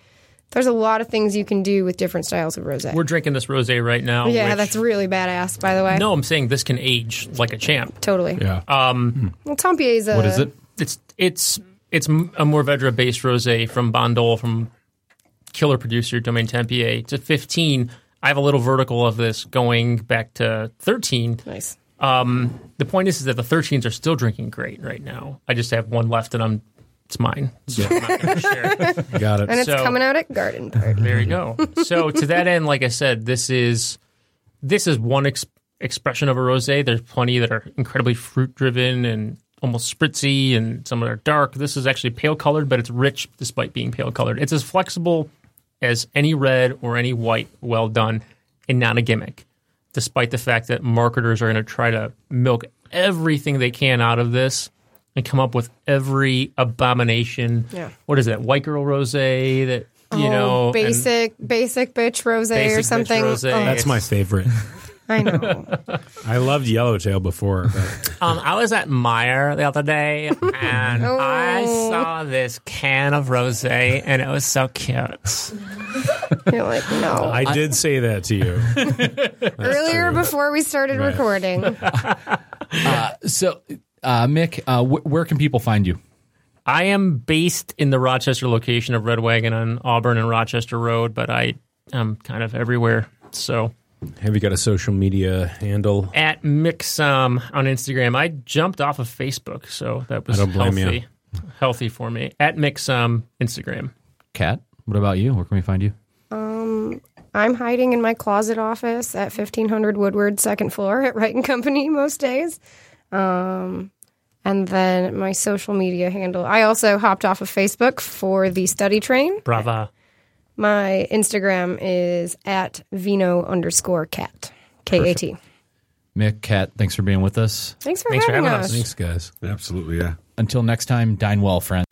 Speaker 6: There's a lot of things you can do with different styles of rosé.
Speaker 5: We're drinking this rosé right now.
Speaker 6: yeah,
Speaker 5: which-
Speaker 6: that's really badass, by the way.
Speaker 5: no. I'm saying this can age like a champ.
Speaker 6: Totally.
Speaker 4: Yeah. Um.
Speaker 6: Well, Tempier's a,
Speaker 1: What is it?
Speaker 5: It's it's it's a Mourvedre based rosé from Bandol from killer producer Domaine Tempier. It's a 15. I have a little vertical of this going back to 13.
Speaker 6: Nice.
Speaker 5: Um, the point is, is that the 13s are still drinking great right now. I just have one left, and I'm it's mine. So I'm not going to share. *laughs*
Speaker 4: Got it.
Speaker 6: And it's
Speaker 5: So-
Speaker 6: coming out at Garden Party.
Speaker 5: There you go. So to that end, like I said, this is this is one ex- expression of a rosé. There's plenty that are incredibly fruit driven and almost spritzy, and some that are dark. This is actually pale colored, but it's rich despite being pale colored. It's as flexible as any red or any white. Well done, and not a gimmick. Despite the fact that marketers are going to try to milk everything they can out of this and come up with every abomination.
Speaker 6: Yeah.
Speaker 5: What is that? White girl rosé that you
Speaker 6: oh,
Speaker 5: know
Speaker 6: basic, basic bitch rosé
Speaker 5: Basic
Speaker 6: or
Speaker 5: bitch
Speaker 6: something.
Speaker 5: rosé.
Speaker 6: Oh,
Speaker 4: That's my favorite. *laughs*
Speaker 6: I know. *laughs*
Speaker 4: I loved Yellowtail before. but- *laughs*
Speaker 5: Um, I was at Meijer the other day *laughs* and I
Speaker 6: Oh.
Speaker 5: saw this can of rosé and it was so cute.
Speaker 6: You're like, no.
Speaker 4: I did say that to you.
Speaker 6: Earlier before we started
Speaker 4: Right.
Speaker 6: recording.
Speaker 1: So, uh, Mick, uh, wh- where can people find you?
Speaker 5: I am based in the Rochester location of Red Wagon on Auburn and Rochester Road, but I am kind of everywhere. So
Speaker 4: Have you got a social media handle?
Speaker 5: at Mixum on Instagram, I jumped off of Facebook, so that was
Speaker 4: I don't blame you.
Speaker 5: healthy, healthy for me. At Mixum Instagram.
Speaker 1: Kat, what about you? Where can we find you?
Speaker 6: I'm hiding in my closet office at 1500 Woodward, second floor at Wright and Company most days. Um, and then my social media handle. I also hopped off of Facebook for the study train.
Speaker 5: Brava.
Speaker 6: My Instagram is at vino underscore Kat. K A T.
Speaker 1: Mick, Kat, thanks for being with us.
Speaker 6: Thanks for
Speaker 5: Thanks for
Speaker 6: having
Speaker 5: having
Speaker 6: us.
Speaker 5: us.
Speaker 4: Thanks, guys.
Speaker 7: Absolutely, yeah.
Speaker 1: Until next time, dine well, friends.